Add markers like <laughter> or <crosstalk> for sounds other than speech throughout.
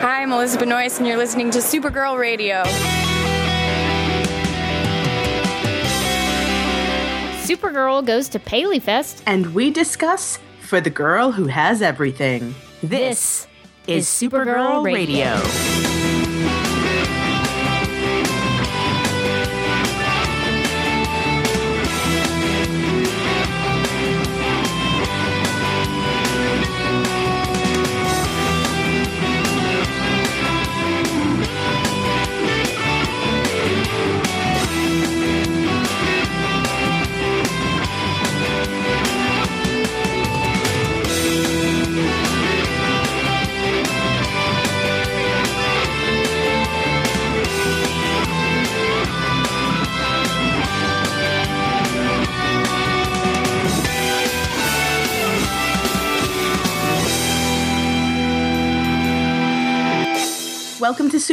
Hi, I'm Elizabeth Noyce, and you're listening to Supergirl Radio. Supergirl goes to Paleyfest. And we discuss For the Girl Who Has Everything. This is Supergirl Radio. Welcome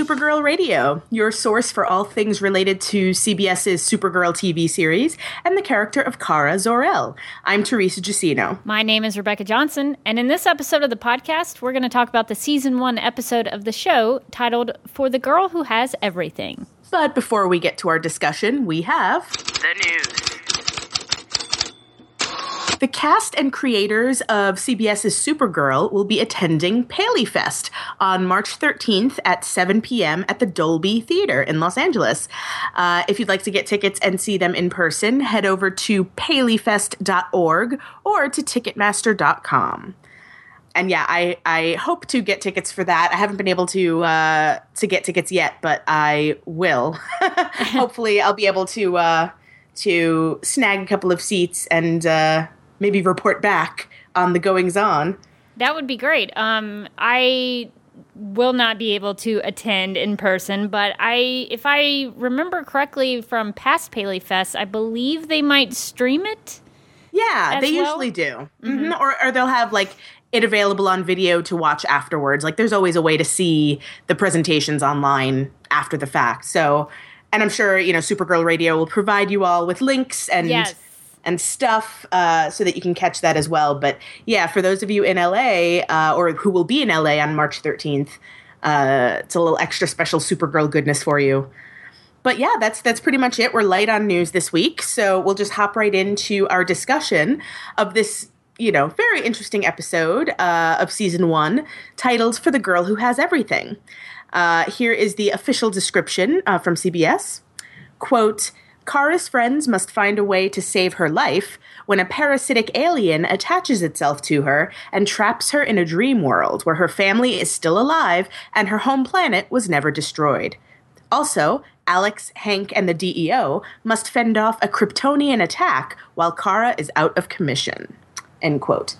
Supergirl Radio, your source for all things related to CBS's Supergirl TV series and the character of Kara Zor-El. I'm Teresa Giussino. My name is Rebecca Johnson, and in this episode of the podcast, we're going to talk about the season one episode of the show titled For the Girl Who Has Everything. But before we get to our discussion, we have the news. The cast and creators of CBS's Supergirl will be attending Paleyfest on March 13th at 7 p.m. at the Dolby Theater in Los Angeles. Uh, if you'd like to get tickets and see them in person, head over to paleyfest.org or to ticketmaster.com and yeah, I, I hope to get tickets for that. I haven't been able to uh, to get tickets yet, but I will. <laughs> <laughs> Hopefully, I'll be able to uh, to snag a couple of seats and uh, maybe report back on the goings on. That would be great. Um, I will not be able to attend in person, but I, if I remember correctly from past Paley Fest, I believe they might stream it. Yeah, they well. usually do, mm-hmm. Mm-hmm. Or, or they'll have like it available on video to watch afterwards. Like there's always a way to see the presentations online after the fact. So, and I'm sure you know Supergirl Radio will provide you all with links and. Yes and stuff uh, so that you can catch that as well. But yeah, for those of you in LA uh, or who will be in LA on March 13th, uh, it's a little extra special Supergirl goodness for you. But yeah, that's that's pretty much it. We're light on news this week, so we'll just hop right into our discussion of this, you know, very interesting episode uh, of season one, titled "For the Girl Who Has Everything." Uh, here is the official description uh, from CBS. Quote. Kara's friends must find a way to save her life when a parasitic alien attaches itself to her and traps her in a dream world where her family is still alive and her home planet was never destroyed. Also, Alex, Hank, and the DEO must fend off a Kryptonian attack while Kara is out of commission. End quote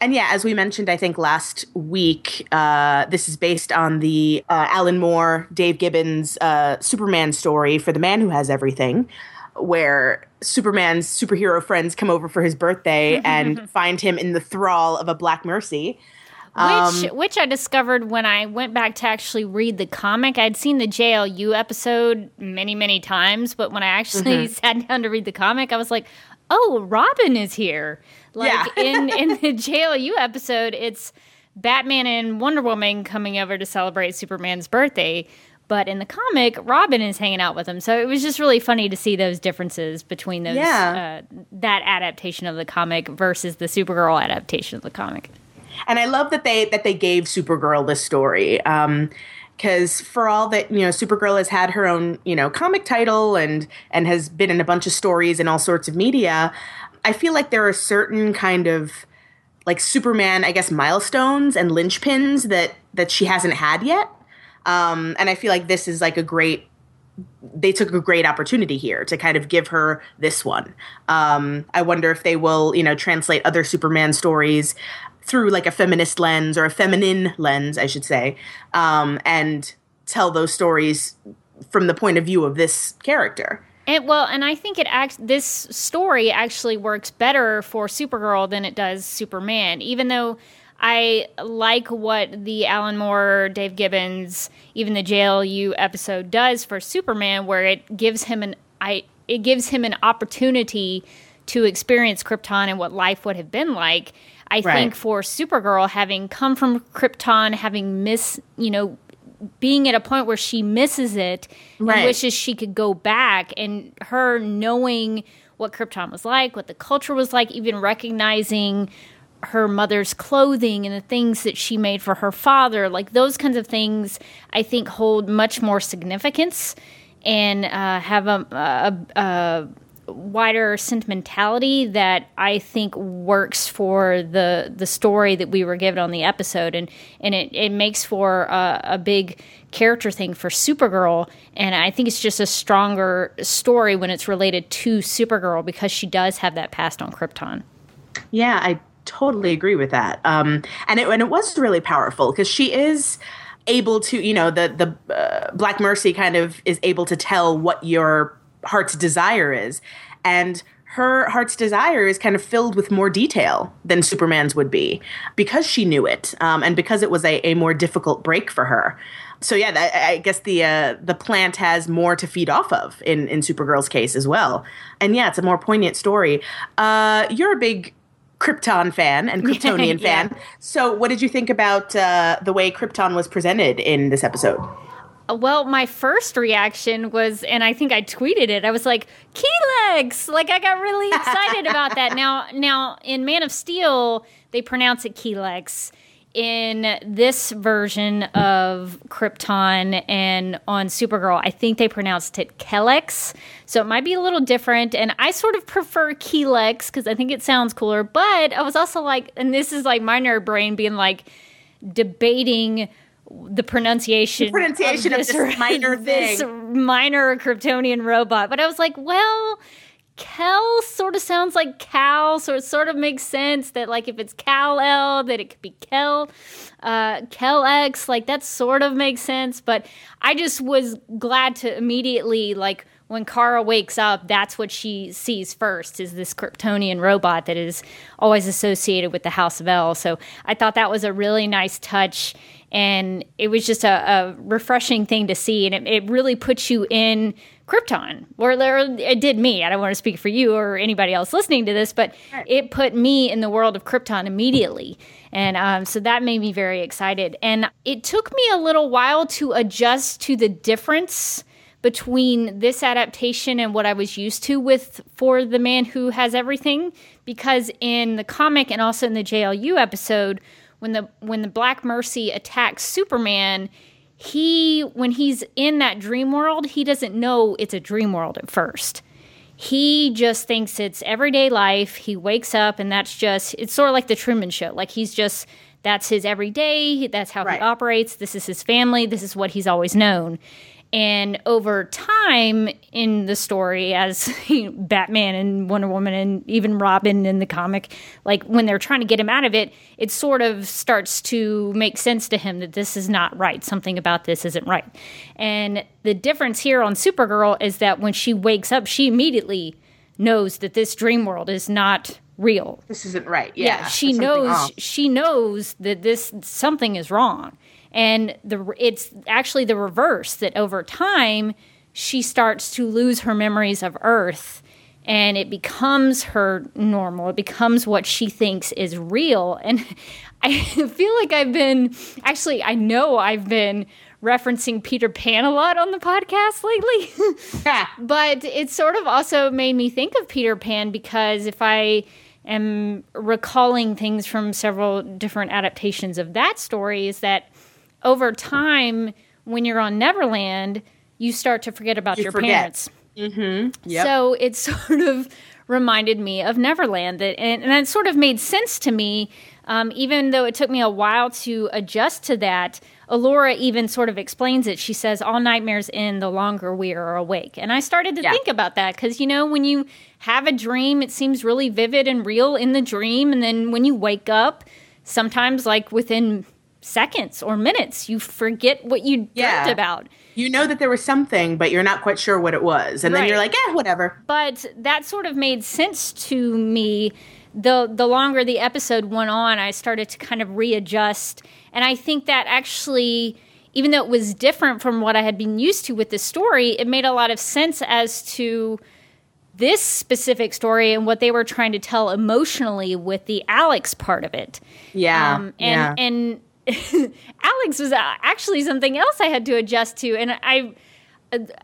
and yeah, as we mentioned, I think last week, uh, this is based on the uh, Alan Moore, Dave Gibbons uh, Superman story for The Man Who Has Everything, where Superman's superhero friends come over for his birthday <laughs> and find him in the thrall of a Black Mercy. Um, which, which I discovered when I went back to actually read the comic. I'd seen the JLU episode many, many times, but when I actually mm-hmm. <laughs> sat down to read the comic, I was like, "Oh, Robin is here!" Like yeah. in in <laughs> the JLU episode, it's Batman and Wonder Woman coming over to celebrate Superman's birthday. But in the comic, Robin is hanging out with him. So it was just really funny to see those differences between those yeah. uh, that adaptation of the comic versus the Supergirl adaptation of the comic. And I love that they that they gave Supergirl this story. Um, because for all that you know supergirl has had her own you know comic title and and has been in a bunch of stories and all sorts of media I feel like there are certain kind of like Superman, I guess, milestones and linchpins that that she hasn't had yet. Um, and I feel like this is like a great. They took a great opportunity here to kind of give her this one. Um, I wonder if they will, you know, translate other Superman stories through like a feminist lens or a feminine lens, I should say, um, and tell those stories from the point of view of this character. And well, and I think it acts this story actually works better for Supergirl than it does Superman, even though I like what the Alan Moore, Dave Gibbons, even the JLU episode does for Superman, where it gives him an I it gives him an opportunity to experience Krypton and what life would have been like. I Right. think for Supergirl, having come from Krypton, having miss, you know, being at a point where she misses it Right. and wishes she could go back, and her knowing what Krypton was like, what the culture was like, even recognizing her mother's clothing and the things that she made for her father, like those kinds of things, I think hold much more significance and uh, have a, a, a wider sentimentality that I think works for the the story that we were given on the episode, and and it, it makes for a, a big character thing for Supergirl, and I think it's just a stronger story when it's related to Supergirl because she does have that past on Krypton. Yeah, I totally agree with that. Um, and it and it was really powerful because she is able to, you know, the the uh, Black Mercy kind of is able to tell what your heart's desire is, and her heart's desire is kind of filled with more detail than Superman's would be because she knew it, um, and because it was a, a more difficult break for her. So yeah, that, I guess the uh, the plant has more to feed off of in in Supergirl's case as well. And yeah, it's a more poignant story. Uh, you're a big Krypton fan and <laughs> Kryptonian Yeah. fan. So, what did you think about uh, the way Krypton was presented in this episode? Well, my first reaction was, and I think I tweeted it. I was like, "Key legs!" Like I got really excited <laughs> about that. Now, now in Man of Steel, they pronounce it key legs. In this version of Krypton and on Supergirl, I think they pronounced it Kelex. So it might be a little different. And I sort of prefer Kelex because I think it sounds cooler. But I was also like, and this is like my nerd brain being like debating the pronunciation, The pronunciation of this minor <laughs> this thing. minor Kryptonian robot. But I was like, well, Kel sort of sounds like Kal, so it sort of makes sense that like if it's Kal-El, that it could be Kel, uh, Kel X. Like that sort of makes sense. But I just was glad to immediately like when Kara wakes up, that's what she sees first is this Kryptonian robot that is always associated with the House of El. So I thought that was a really nice touch. And it was just a, a refreshing thing to see. And it, it really puts you in Krypton, or there, it did me. I don't want to speak for you or anybody else listening to this, but it put me in the world of Krypton immediately. And um, so that made me very excited. And it took me a little while to adjust to the difference between this adaptation and what I was used to with For the Man Who Has Everything because in the comic and also in the JLU episode when the when the Black Mercy attacks Superman he when he's in that dream world he doesn't know it's a dream world at first. He just thinks it's everyday life. He wakes up and that's just it's sort of like the truman show. Like he's just that's his everyday. That's how Right. he operates. This is his family. This is what he's always known and over time in the story as <laughs> batman and wonder woman and even robin in the comic like when they're trying to get him out of it it sort of starts to make sense to him that this is not right. Something about this isn't right. And the difference here on supergirl is that when she wakes up she immediately knows that this dream world is not real. This isn't right. Yeah, yeah, she knows off. she knows that this something is wrong and the it's actually the reverse that over time she starts to lose her memories of earth and it becomes her normal. It becomes what she thinks is real. And <laughs> i feel like i've been actually i know i've been referencing peter pan a lot on the podcast lately. <laughs> But it sort of also made me think of Peter Pan because if I am recalling things from several different adaptations of that story, is that over time, when you're on Neverland, you start to forget about You your forget. parents. Yep. So it <laughs> sort of reminded me of Neverland, that, and, and that sort of made sense to me, um, even though it took me a while to adjust to that. Alura even sort of explains it. She says, All nightmares end the longer we are awake. And I started to Yeah. think about that because, you know, when you have a dream, it seems really vivid and real in the dream. And then when you wake up, sometimes like within seconds or minutes, you forget what you Yeah. dreamt about. you know that there was something, but you're not quite sure what it was, and then you're like, eh, whatever. but that sort of made sense to me the the longer the episode went on i started to kind of readjust and i think that actually even though it was different from what i had been used to with the story it made a lot of sense as to this specific story and what they were trying to tell emotionally with the Alex part of it. Yeah. Um, and yeah. and <laughs> Alex was uh, actually something else I had to adjust to, and I,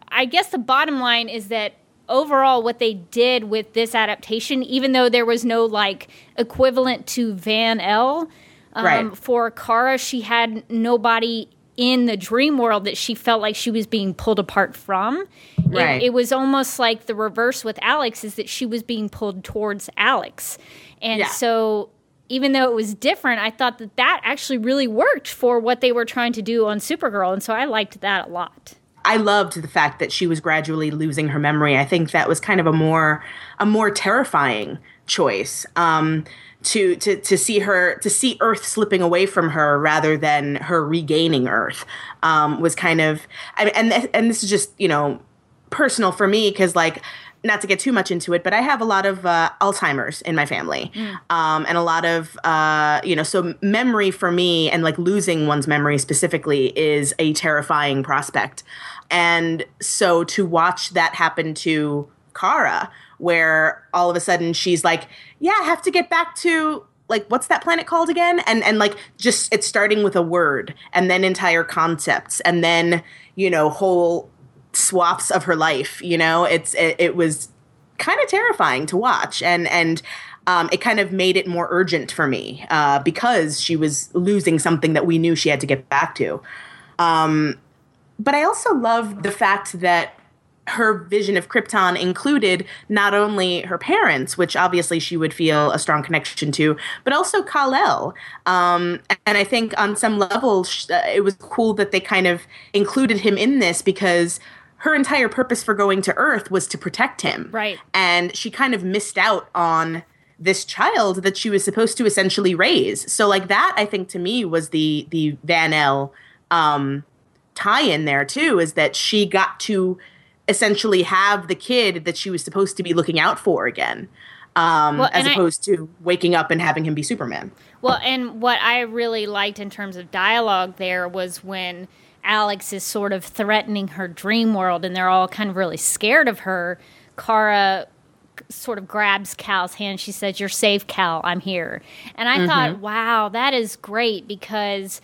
I guess the bottom line is that overall, what they did with this adaptation, even though there was no like equivalent to Van-El, um, Right. for Kara, she had nobody in the dream world that she felt like she was being pulled apart from. It- Right. It, was almost like the reverse with Alex is that she was being pulled towards Alex. And Yeah. so even though it was different, I thought that that actually really worked for what they were trying to do on Supergirl. And so I liked that a lot. I loved the fact that she was gradually losing her memory. I think that was kind of a more a more terrifying choice. Um, to, to to see her to see Earth slipping away from her rather than her regaining Earth um, was kind of and and this is just you know personal for me because like not to get too much into it but i have a lot of uh, alzheimer's in my family. Um, and a lot of uh, you know so memory for me and like losing one's memory specifically is a terrifying prospect. And so to watch that happen to kara where all of a sudden she's like yeah i have to get back to like what's that planet called again? And and like just it's starting with a word and then entire concepts and then you know whole swaths of her life you know it's it, it was kind of terrifying to watch and and um, it kind of made it more urgent for me uh, because she was losing something that we knew she had to get back to um, but i also love the fact that her vision of Krypton included not only her parents, which obviously she would feel a strong connection to, but also Kal-El. Um, and I think on some level, uh, it was cool that they kind of included him in this because her entire purpose for going to Earth was to protect him. Right. And she kind of missed out on this child that she was supposed to essentially raise. So like that, I think to me was the the Van El um, tie in there too, is that she got to essentially have the kid that she was supposed to be looking out for again, um, Well, as and I- opposed to waking up and having him be Superman. Well, and what I really liked in terms of dialogue there was when Alex is sort of threatening her dream world and they're all kind of really scared of her. Kara sort of grabs Kal's hand. She says, You're safe, Kal. I'm here. And I thought, mm-hmm. wow, that is great because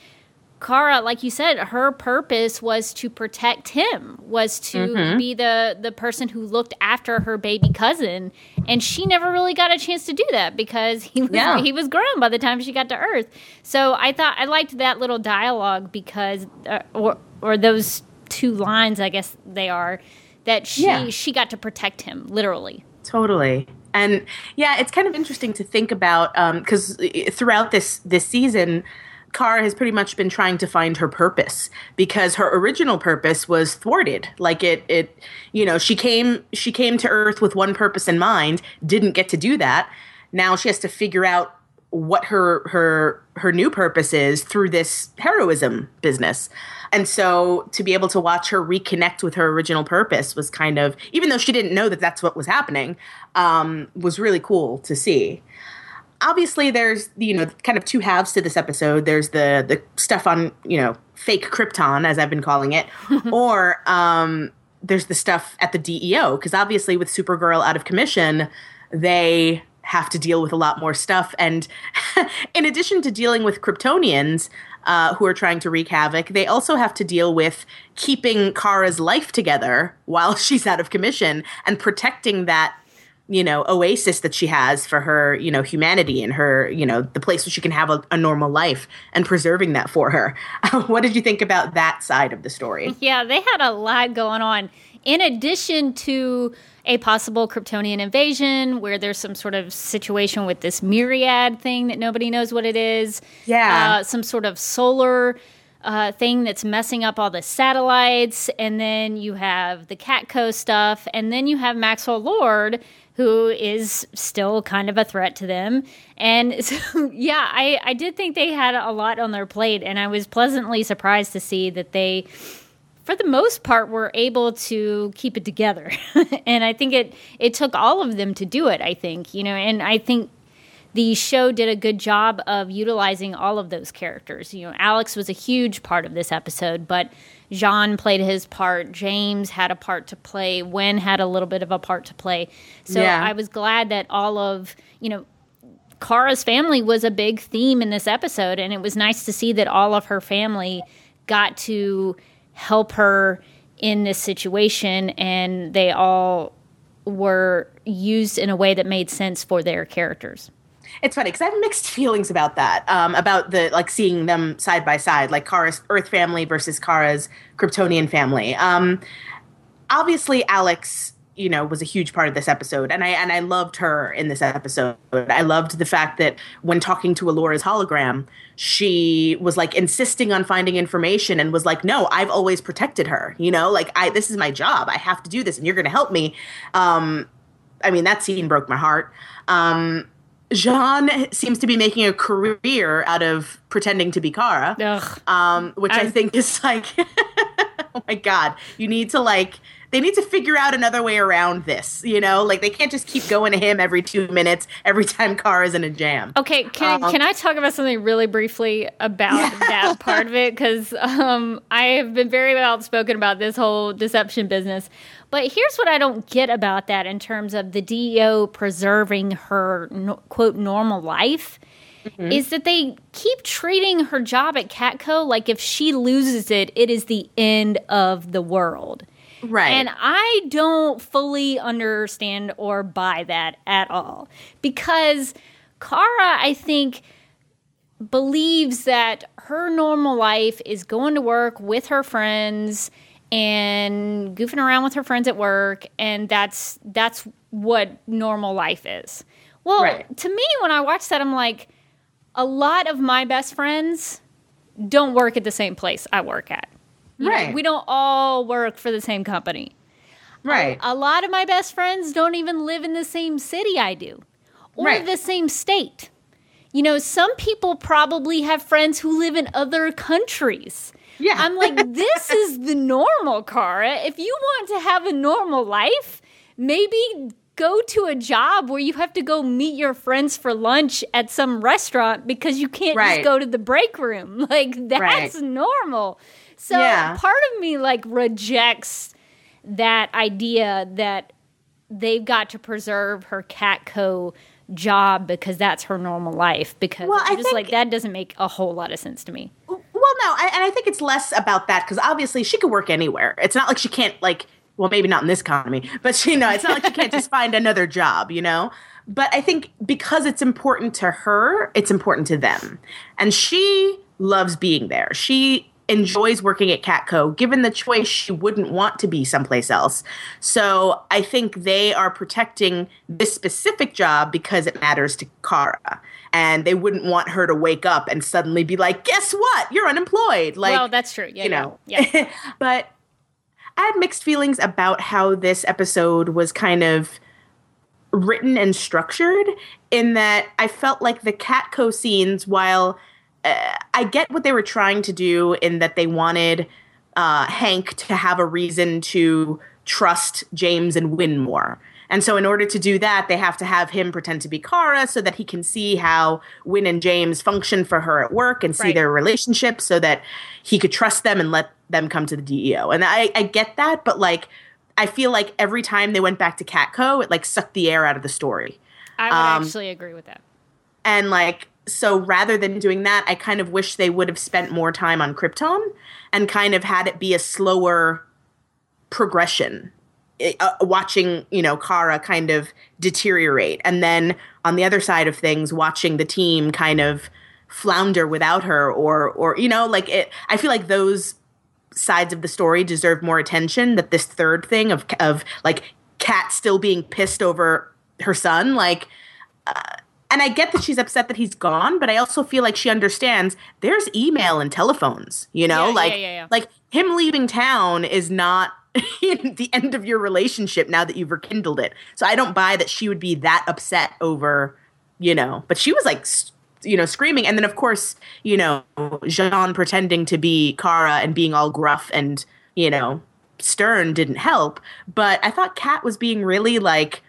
Kara, like you said, her purpose was to protect him, was to mm-hmm. be the the person who looked after her baby cousin, and she never really got a chance to do that because he was Yeah. he was grown by the time she got to Earth. So I thought I liked that little dialogue because, uh, or or those two lines, I guess they are, that she Yeah. she got to protect him literally. Totally. And yeah, it's kind of interesting to think about because throughout this this season, Kara has pretty much been trying to find her purpose because her original purpose was thwarted. Like it, it, you know, she came she came to Earth with one purpose in mind, didn't get to do that. Now she has to figure out what her her her new purpose is through this heroism business. And so to be able to watch her reconnect with her original purpose was kind of even though she didn't know that that's what was happening, um, was really cool to see. Obviously, there's you know kind of two halves to this episode. There's the the stuff on you know fake Krypton, as I've been calling it, <laughs> or um, there's the stuff at the DEO because obviously with Supergirl out of commission, they have to deal with a lot more stuff. And <laughs> in addition to dealing with Kryptonians uh, who are trying to wreak havoc, they also have to deal with keeping Kara's life together while <laughs> she's out of commission and protecting that you know oasis that she has for her you know humanity and her you know the place where she can have a, a normal life and preserving that for her <laughs> what did you think about that side of the story Yeah, they had a lot going on. In addition to a possible Kryptonian invasion, where there's some sort of situation with this myriad thing that nobody knows what it is. Yeah. Uh, some sort of solar uh, thing that's messing up all the satellites. And then you have the Catco stuff. And then you have Maxwell Lord, who is still kind of a threat to them. And <laughs> so, yeah, I, I did think they had a lot on their plate. And I was pleasantly surprised to see that they for the most part were able to keep it together <laughs> and i think it it took all of them to do it i think you know and i think the show did a good job of utilizing all of those characters. You know, Alex was a huge part of this episode, but J'onn played his part. James had a part to play. Winn had a little bit of a part to play. So Yeah. I was glad that all of, you know, Kara's family was a big theme in this episode, and it was nice to see that all of her family got to help her in this situation, and they all were used in a way that made sense for their characters. It's funny because I have mixed <laughs> feelings about that. Um, about the like seeing them side by side, like Kara's Earth family versus Kara's Kryptonian family. Um, obviously, Alex, you know, was a huge part of this episode, and I and I loved her in this episode. I loved the fact that when talking to Alura's hologram, she was like insisting on finding information and was like, "No, I've always protected her. You know, like I this is my job. I have to do this, and you're going to help me." Um, I mean, that scene broke my heart. Um, J'onn seems to be making a career out of pretending to be Kara, um, which I, I- think is like, <laughs> oh my god, you need to like, they need to figure out another way around this. You know, like they can't just keep going to him every two minutes every time Car is in a jam. Okay, can Um, can I talk about something really briefly about <laughs> that part of it? Because um, I have been very outspoken about this whole deception business. But here's what I don't get about that in terms of the DEO preserving her no, quote normal life. Is that they keep treating her job at Catco like if she loses it, it is the end of the world. Right. And I don't fully understand or buy that at all. Because Kara, I think, believes that her normal life is going to work with her friends and goofing around with her friends at work and that's that's what normal life is. Well, Right. to me when I watch that I'm like a lot of my best friends don't work at the same place I work at. You know, Right. we don't all work for the same company. right. A lot of my best friends don't even live in the same city I do or Right. the same state. You know, some people probably have friends who live in other countries. Yeah. I'm like, <laughs> this is the normal, Kara. If you want to have a normal life, maybe go to a job where you have to go meet your friends for lunch at some restaurant because you can't Right. just go to the break room. <laughs> Like, that's Right. normal. So Yeah. part of me like rejects that idea that they've got to preserve her Catco job because that's her normal life. Because Well, I'm just like think- that doesn't make a whole lot of sense to me. Well, no, I, and I think it's less about that because obviously she could work anywhere. It's not like she can't like, well, maybe not in this economy, but she, you know, it's not like she can't just find another job, you know. But I think because it's important to her, it's important to them, and she loves being there. She enjoys working at Catco. Given the choice, she wouldn't want to be someplace else. So I think they are protecting this specific job because it matters to Kara. And they wouldn't want her to wake up and suddenly be like, guess what? You're unemployed. Like, well, that's true. Yeah, you know. yeah. <laughs> but I had mixed feelings about how this episode was kind of written and structured in that I felt like the Catco scenes, while I get what they were trying to do in that they wanted uh, Hank to have a reason to trust James and Winn more. And so, in order to do that, they have to have him pretend to be Kara so that he can see how Winn and James function for her at work and see Right. their relationship so that he could trust them and let them come to the DEO. And I, I get that, but like, I feel like every time they went back to Catco, it like sucked the air out of the story. I would Um, actually agree with that. And like, so rather than doing that, I kind of wish they would have spent more time on Krypton and kind of had it be a slower progression. eh, Uh, watching, you know, Kara kind of deteriorate. And then on the other side of things, watching the team kind of flounder without her or, or, you know, like it, I feel like those sides of the story deserve more attention that this third thing of, of like Cat still being pissed over her son, like, and I get that she's upset that he's gone, but I also feel like she understands there's email and telephones, you know, Yeah, like yeah, yeah. like him leaving town is not <laughs> the end of your relationship now that you've rekindled it. So I don't buy that she would be that upset over, you know, but she was like you know screaming and then of course, you know, J'onn pretending to be Kara and being all gruff and, you know, stern didn't help, but I thought Cat was being really like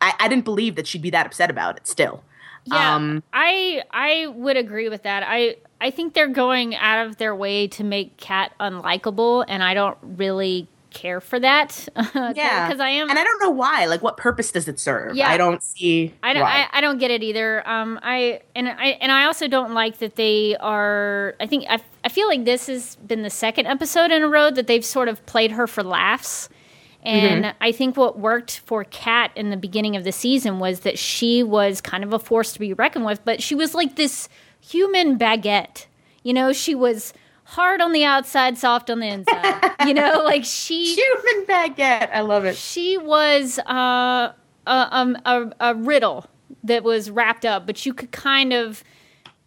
I, I didn't believe that she'd be that upset about it still. Yeah, Um, I I would agree with that. I I think they're going out of their way to make Cat unlikable, and I don't really care for that. <laughs> yeah, because I am and I don't know why. Like, what purpose does it serve? Yeah. I don't see. I don't. I, I don't get it either. Um, I and I and I also don't like that they are. I think I, I feel like this has been the second episode in a row that they've sort of played her for laughs. And Mm-hmm. I think what worked for Cat in the beginning of the season was that she was kind of a force to be reckoned with, but she was like this human baguette. You know, she was hard on the outside, soft on the inside. <laughs> you know, like she Human baguette. I love it. she was uh, a, um, a, a riddle that was wrapped up, but you could kind of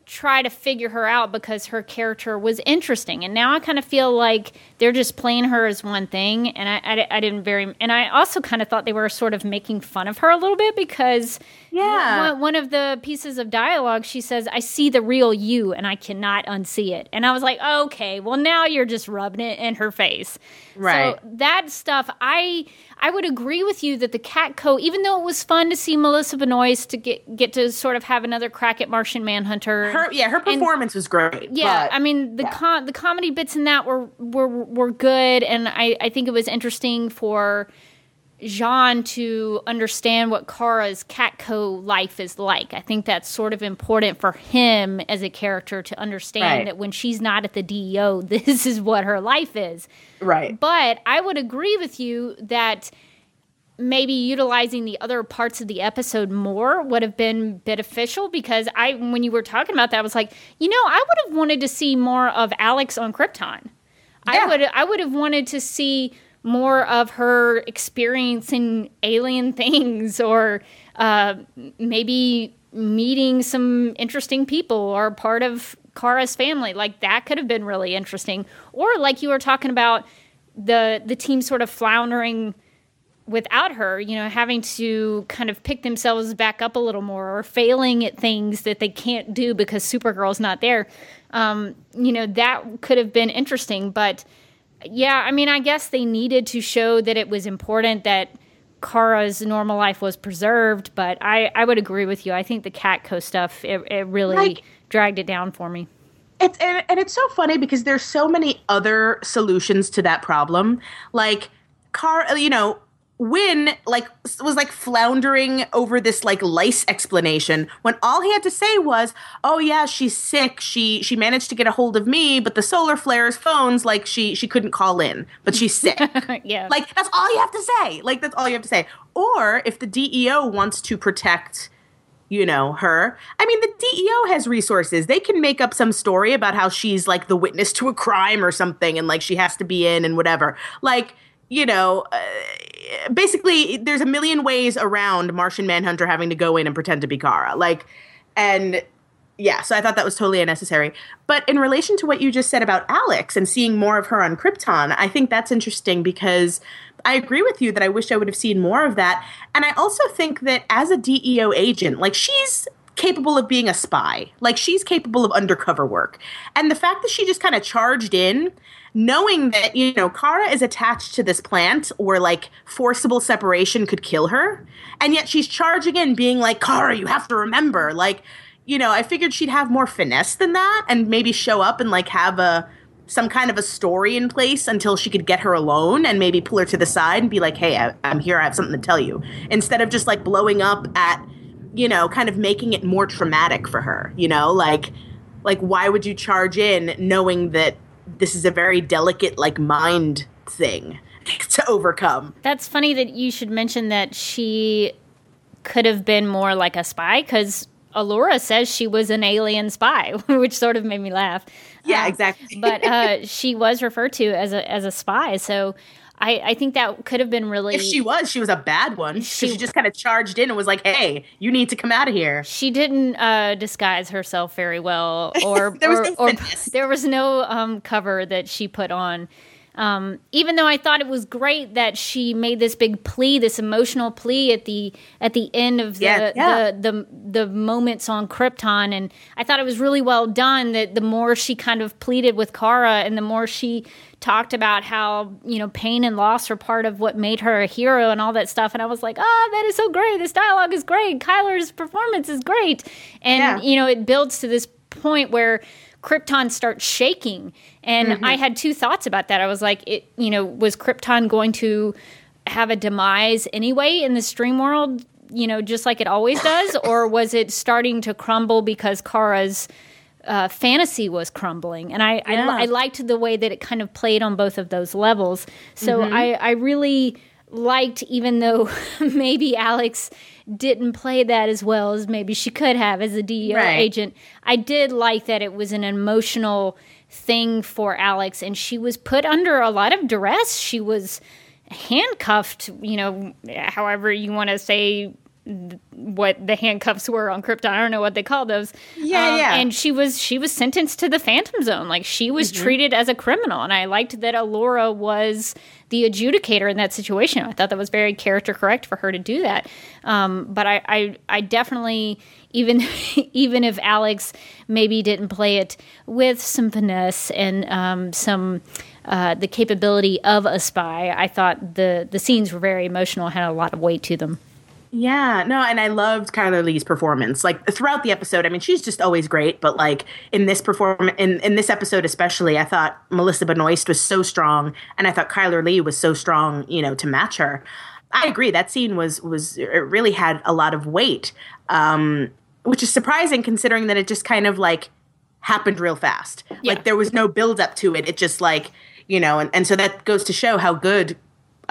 try to figure her out because her character was interesting. And now I kind of feel like they're just playing her as one thing. And I, I, I didn't very, and I also kind of thought they were sort of making fun of her a little bit because Yeah. one, one of the pieces of dialogue, she says, I see the real you and I cannot unsee it. And I was like, okay, well, now you're just rubbing it in her face. Right. So that stuff, I I would agree with you that the Catco, even though it was fun to see Melissa Benoist to get get to sort of have another crack at Martian Manhunter. Her, yeah, her performance was great. yeah, but- I mean the yeah. com- the comedy bits in that were were were good, and I I think it was interesting for J'onn to understand what Kara's Catco life is like. I think that's sort of important for him as a character to understand Right. that when she's not at the DEO, <laughs> this is what her life is. right. But I would agree with you that maybe utilizing the other parts of the episode more would have been beneficial because I when you were talking about that I was like, you know, I would have wanted to see more of Alex on Krypton. I would I would have wanted to see more of her experiencing alien <laughs> things or uh, maybe meeting some interesting people or part of Kara's family. Like that could have been really interesting. Or like you were talking about the the team sort of floundering without her, you know, having to kind of pick themselves back up a little more or failing at things that they can't do because Supergirl's not there. Um, you know, that could have been interesting. But yeah, I mean, I guess they needed to show that it was important that Kara's normal life was preserved. But I, I would agree with you. I think the Catco stuff, it, it really Like- dragged it down for me. It's and, and it's so funny because there's so many other solutions to that problem. Like car, you know, Winn like was like floundering over this like lice explanation when all he had to say was, "Oh yeah, she's sick. She she managed to get a hold of me, but the solar flares phones like she she couldn't call in, but she's sick." <laughs> yeah. Like that's all you have to say. Like that's all you have to say. Or if the DEO wants to protect you know, her. I mean, the DEO has resources. They can make up some story about how she's like the witness to a crime or something and like she has to be in and whatever. Like, you know, uh, basically, there's a million ways around Martian Manhunter having to go in and pretend to be Kara. Like, and yeah, so I thought that was totally unnecessary. But in relation to what you just said about Alex and seeing more of her on Krypton, I think that's interesting because I agree with you that I wish I would have seen more of that. And I also think that as a DEO agent, like she's capable of being a spy. Like she's capable of undercover work. And the fact that she just kind of charged in knowing that you know Kara is attached to this plant where like forcible separation could kill her and yet she's charging in being like Kara you have to remember like you know I figured she'd have more finesse than that and maybe show up and like have a some kind of a story in place until she could get her alone and maybe pull her to the side and be like hey I, I'm here. I have something to tell you instead of just like blowing up at you know kind of making it more traumatic for her you know? Like like why would you charge in knowing that this is a very delicate like mind thing <laughs> to overcome. That's funny that you should mention that she could have been more like a spy because Alura says she was an alien spy, <laughs> which sort of made me laugh. Yeah, Uh, exactly. but uh, <laughs> she was referred to as a as a spy, so I, I think that could have been really. if she was, she was a bad one. She- She, just kind of charged in and was like, "Hey, you need to come out of here." she didn't uh, disguise herself very well, <laughs> or There was or, no or there was no um, cover that she put on. um, even though I thought it was great that she made this big plea, this emotional plea at the at the end of the Yeah, yeah. the, the the moments on Krypton, and I thought it was really well done. That the more she kind of pleaded with Kara, and the more she talked about how you know pain and loss are part of what made her a hero and all that stuff, and I was like, oh, that is so great. This dialogue is great. Chyler's performance is great, and Yeah. you know it builds to this point where Krypton starts shaking. And Mm-hmm. I had two thoughts about that. I was like, it, you know, was Krypton going to have a demise anyway in the stream world, you know, just like it always does? or was it starting to crumble because Kara's uh, fantasy was crumbling? And I, Yeah. I, I liked the way that it kind of played on both of those levels. So Mm-hmm. I, I really liked, even though <laughs> maybe Alex didn't play that as well as maybe she could have as a DEO Right. agent. I did like that it was an emotional thing for Alex, and she was put under a lot of duress. She was handcuffed, you know, however you want to say what the handcuffs were on Krypton. I don't know what they call those. Um, Yeah, yeah. And she was she was sentenced to the Phantom Zone. Like she was Mm-hmm. treated as a criminal, and I liked that Alura was the adjudicator in that situation. I thought that was very character correct for her to do that. Um, but I, I I definitely even <laughs> even if Alex maybe didn't play it with some finesse and um, some. Uh, the capability of a spy, I thought the the scenes were very emotional, had a lot of weight to them. Yeah, no, and I loved Chyler Leigh's performance. Like throughout the episode, I mean, she's just always great, but like in this perform in in this episode especially, I thought Melissa Benoist was so strong, and I thought Kyler Lee was so strong, you know, to match her. I agree. That scene was was it really had a lot of weight, um, which is surprising considering that it just kind of like happened real fast. Yeah. Like there was no build up to it. It just like you know, and, and so that goes to show how good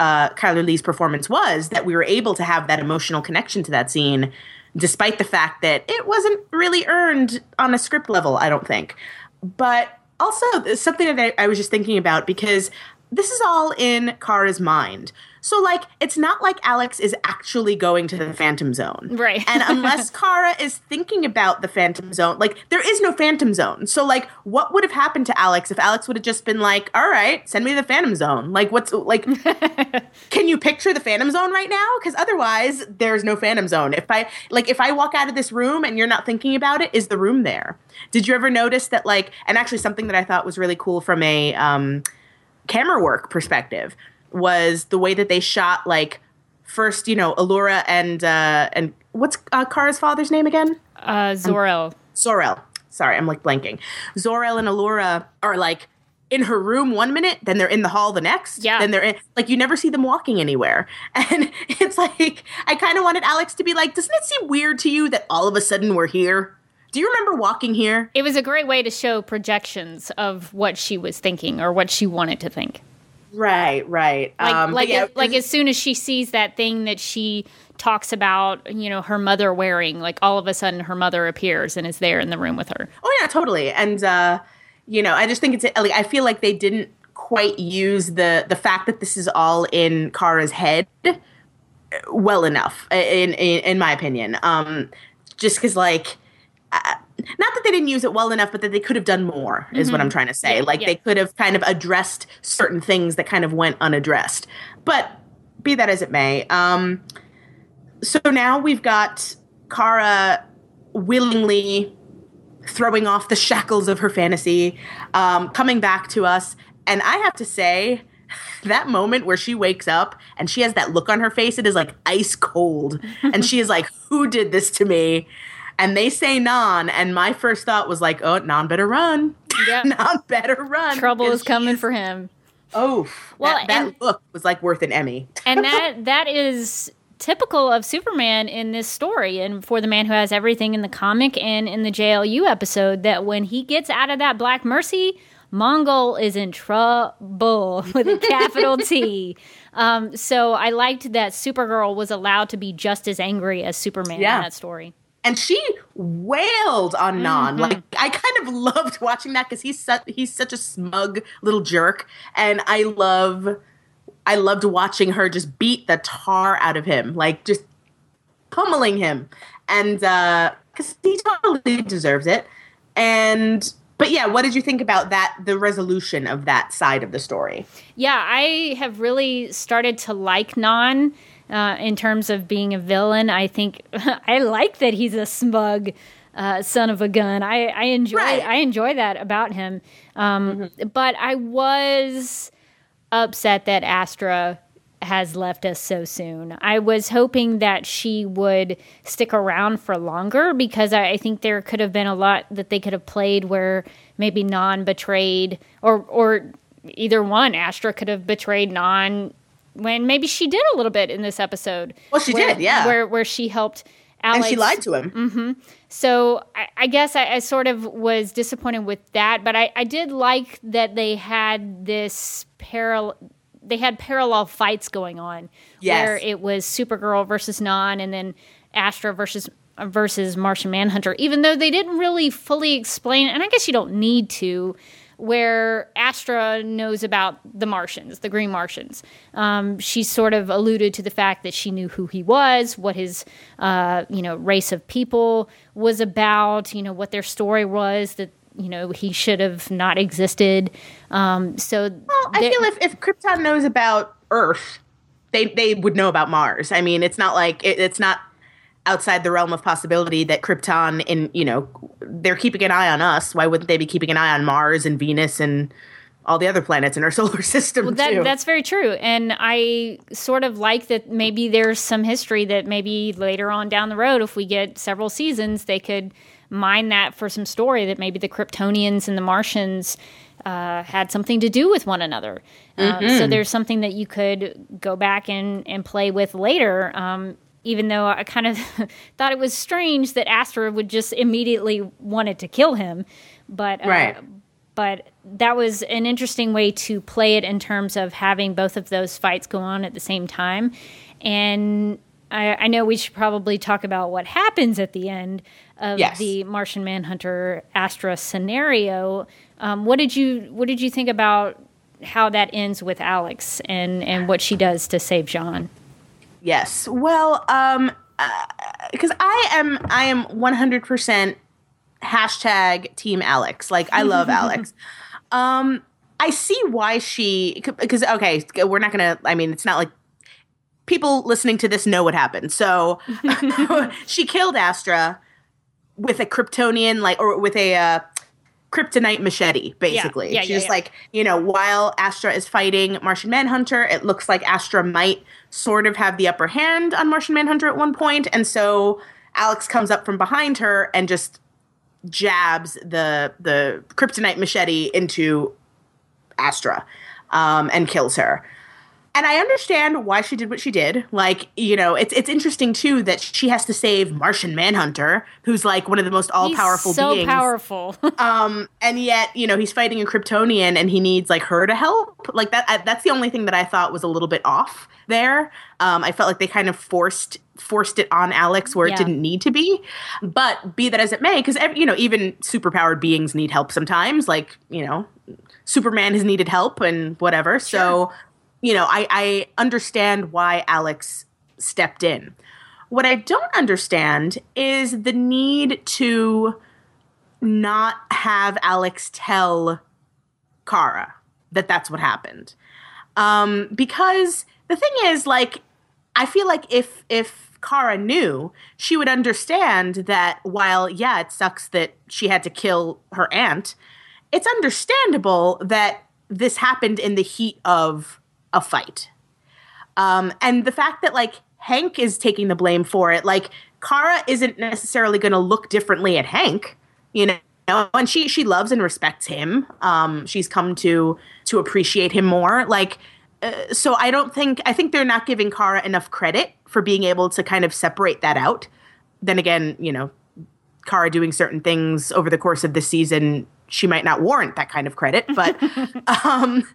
uh, Chyler Leigh's performance was that we were able to have that emotional connection to that scene, despite the fact that it wasn't really earned on a script level. I don't think, but also something that I, I was just thinking about because this is all in Kara's mind. So like it's not like Alex is actually going to the Phantom Zone. Right. and unless <laughs> Kara is thinking about the Phantom Zone, like there is no Phantom Zone. So like what would have happened to Alex if Alex would have just been like, "All right, send me the Phantom Zone." Like what's like <laughs> can you picture the Phantom Zone right now? Cuz otherwise there's no Phantom Zone. If I like if I walk out of this room and you're not thinking about it, is the room there? Did you ever notice that like and actually something that I thought was really cool from a um camera work perspective was the way that they shot like first you know Alura and uh and what's uh, Kara's father's name again Uh, Zor-El. Zorel sorry I'm like blanking Zor-El and Alura are like in her room one minute then they're in the hall the next Yeah. then they're in like you never see them walking anywhere <laughs> and it's like I kind of wanted Alex to be like doesn't it seem weird to you that all of a sudden we're here do you remember walking here It was a great way to show projections of what she was thinking or what she wanted to think. Right right Like, um, like, yeah, as, like as soon as she sees that thing that she talks about, you know, her mother wearing, like all of a sudden her mother appears and is there in the room with her. Oh yeah, totally. And uh, you know, I just think it's like I feel like they didn't quite use the the fact that this is all in Kara's head well enough, in in, in my opinion. Um, just because like. Uh, not that they didn't use it well enough, but that they could have done more, is what I'm trying to say. Yeah, like yeah. they could have kind of addressed certain things that kind of went unaddressed. But be that as it may, um, so now we've got Kara willingly throwing off the shackles of her fantasy, um, coming back to us. And I have to say, <laughs> that moment where she wakes up and she has that look on her face, it is like ice cold. and she is like, Who did this to me? And they say non, and my first thought was like, Oh, non better run. Yep. <laughs> Non better run. Trouble is coming for him. Oh, Well, that, that and- look was like worth an Emmy. <laughs> and that that is typical of Superman in this story and for the man who has everything in the comic and in the JLU episode that when he gets out of that black mercy Mongul is in trouble <laughs> with a capital T. Um, so I liked that Supergirl was allowed to be just as angry as Superman Yeah. in that story. And she wailed on Non. Mm-hmm. Like I kind of <laughs> loved watching that because he's such he's such a smug little jerk, and I love I loved watching her just beat the tar out of him, like just pummeling him, and because he totally deserves it. And but yeah, what did you think about that? The resolution of that side of the story. Yeah, I have really started to like Non. Uh, in terms of being a villain, I think <laughs> I like that he's a smug uh, son of a gun. I, I enjoy right. I enjoy that about him. Um, mm-hmm. But I was upset that Astra has left us so soon. I was hoping that she would stick around for longer because I, I think there could have been a lot that they could have played where maybe non betrayed or or either one Astra could have betrayed non when maybe she did a little bit in this episode. Well, she where, did, yeah. Where where she helped Alex. And she lied to him. Mm-hmm. So I, I guess I, I, sort of was disappointed with that, but I, I did like that they had this parallel they had parallel fights going on yes. where it was Supergirl versus Non and then Astra versus versus Martian Manhunter even though they didn't really fully explain and I guess you don't need to where Astra knows about the Martians, the Green Martians. Um, she sort of alluded to the fact that she knew who he was, what his uh, you know race of people was about, you know what their story was that you know he should have not existed. Um, so, well, I feel if if Krypton knows about Earth, they they would know about Mars. I mean, it's not like it, it's not outside the realm of possibility that Krypton and you know they're keeping an eye on us. Why wouldn't they be keeping an eye on Mars and Venus and all the other planets in our <laughs> solar system well, that, That's very true, and I sort of like that. Maybe there's some history that maybe later on down the road, if we get several seasons, they could mine that for some story that maybe the Kryptonians and the Martians uh, had something to do with one another. Uh, mm-hmm. So there's something that you could go back and, and play with later. Um, even though I kind of <laughs> thought it was strange that Astra would just immediately wanted to kill him, but uh, right. But that was an interesting way to play it in terms of having both of those fights go on at the same time, and I, I know we should probably talk about what happens at the end of yes. the Martian Manhunter Astra scenario. Um, what did you What did you think about how that ends with Alex and and what she does to save J'onn? Yes. Well, um, because uh, I am I am one hundred percent hashtag Team Alex. Like I love <laughs> Alex. Um, I see why she because okay, we're not gonna. I mean, it's not like people listening to this know what happened. So <laughs> <laughs> she killed Astra with a Kryptonian like or with a uh, kryptonite machete, basically. Yeah, yeah, She's yeah, like, you know, while Astra is fighting Martian Manhunter, it looks like Astra might sort of have the upper hand on Martian Manhunter at one point, and so Alex comes up from behind her and just jabs the the kryptonite machete into Astra um, and kills her and I understand why she did what she did. Like, you know, it's it's interesting too that she has to save Martian Manhunter, who's like one of the most all powerful so beings. powerful. <laughs> um, and yet, you know, he's fighting a Kryptonian, and he needs like her to help. Like that. I, that's the only thing that I thought was a little bit off there. Um, I felt like they kind of forced forced it on Alex where yeah. it didn't need to be. But be that as it may, because you know, even superpowered beings need help sometimes. Like you know, Superman has needed help and whatever. Sure. So you know, I, I understand why Alex stepped in. What I don't understand is the need to not have Alex tell Kara that that's what happened. Um, because the thing is, like, I feel like if if Kara knew, she would understand that while yeah, it sucks that she had to kill her aunt, it's understandable that this happened in the heat of a fight. Um, and the fact that like Hank is taking the blame for it, like Kara isn't necessarily going to look differently at Hank, you know. And she she loves and respects him. Um, she's come to to appreciate him more. Like, uh, so I don't think I think they're not giving Kara enough credit for being able to kind of separate that out. Then again, you know, Kara doing certain things over the course of the season, she might not warrant that kind of credit. But <laughs> um,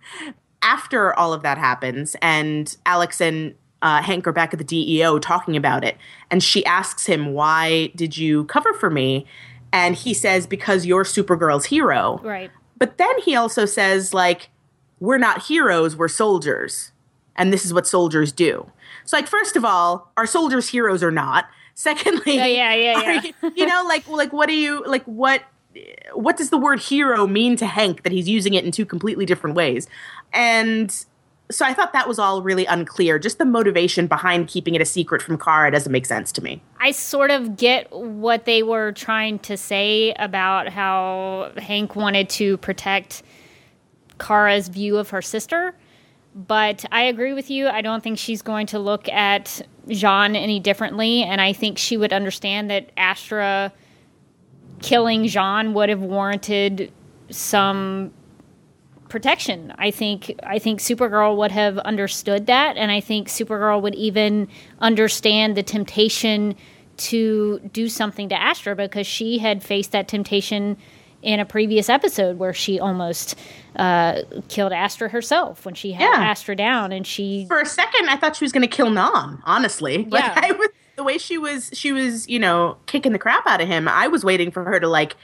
after all of that happens, and Alex and uh, Hank are back at the DEO talking about it, and she asks him, "Why did you cover for me?" And he says, "Because you're Supergirl's hero." Right. But then he also says, like, "We're not heroes, we're soldiers, and this is what soldiers do." So, like, first of all, are soldiers heroes or not? <laughs> Secondly, yeah, yeah, yeah, yeah. You, you know, like, like, what do you like? What what does the word hero mean to Hank that he's using it in two completely different ways? And so I thought that was all really unclear. Just the motivation behind keeping it a secret from Kara doesn't make sense to me. I sort of get what they were trying to say about how Hank wanted to protect Kara's view of her sister. But I agree with you. I don't think she's going to look at J'onn any differently. And I think she would understand that Astra killing J'onn would have warranted some protection. I think I think Supergirl would have understood that and I think Supergirl would even understand the temptation to do something to Astra because she had faced that temptation in a previous episode where she almost uh, killed Astra herself when she had yeah. Astra down and she For a second I thought she was going to kill Non, honestly. Like yeah. <laughs> I was the way she was she was, you know, kicking the crap out of him. I was waiting for her to like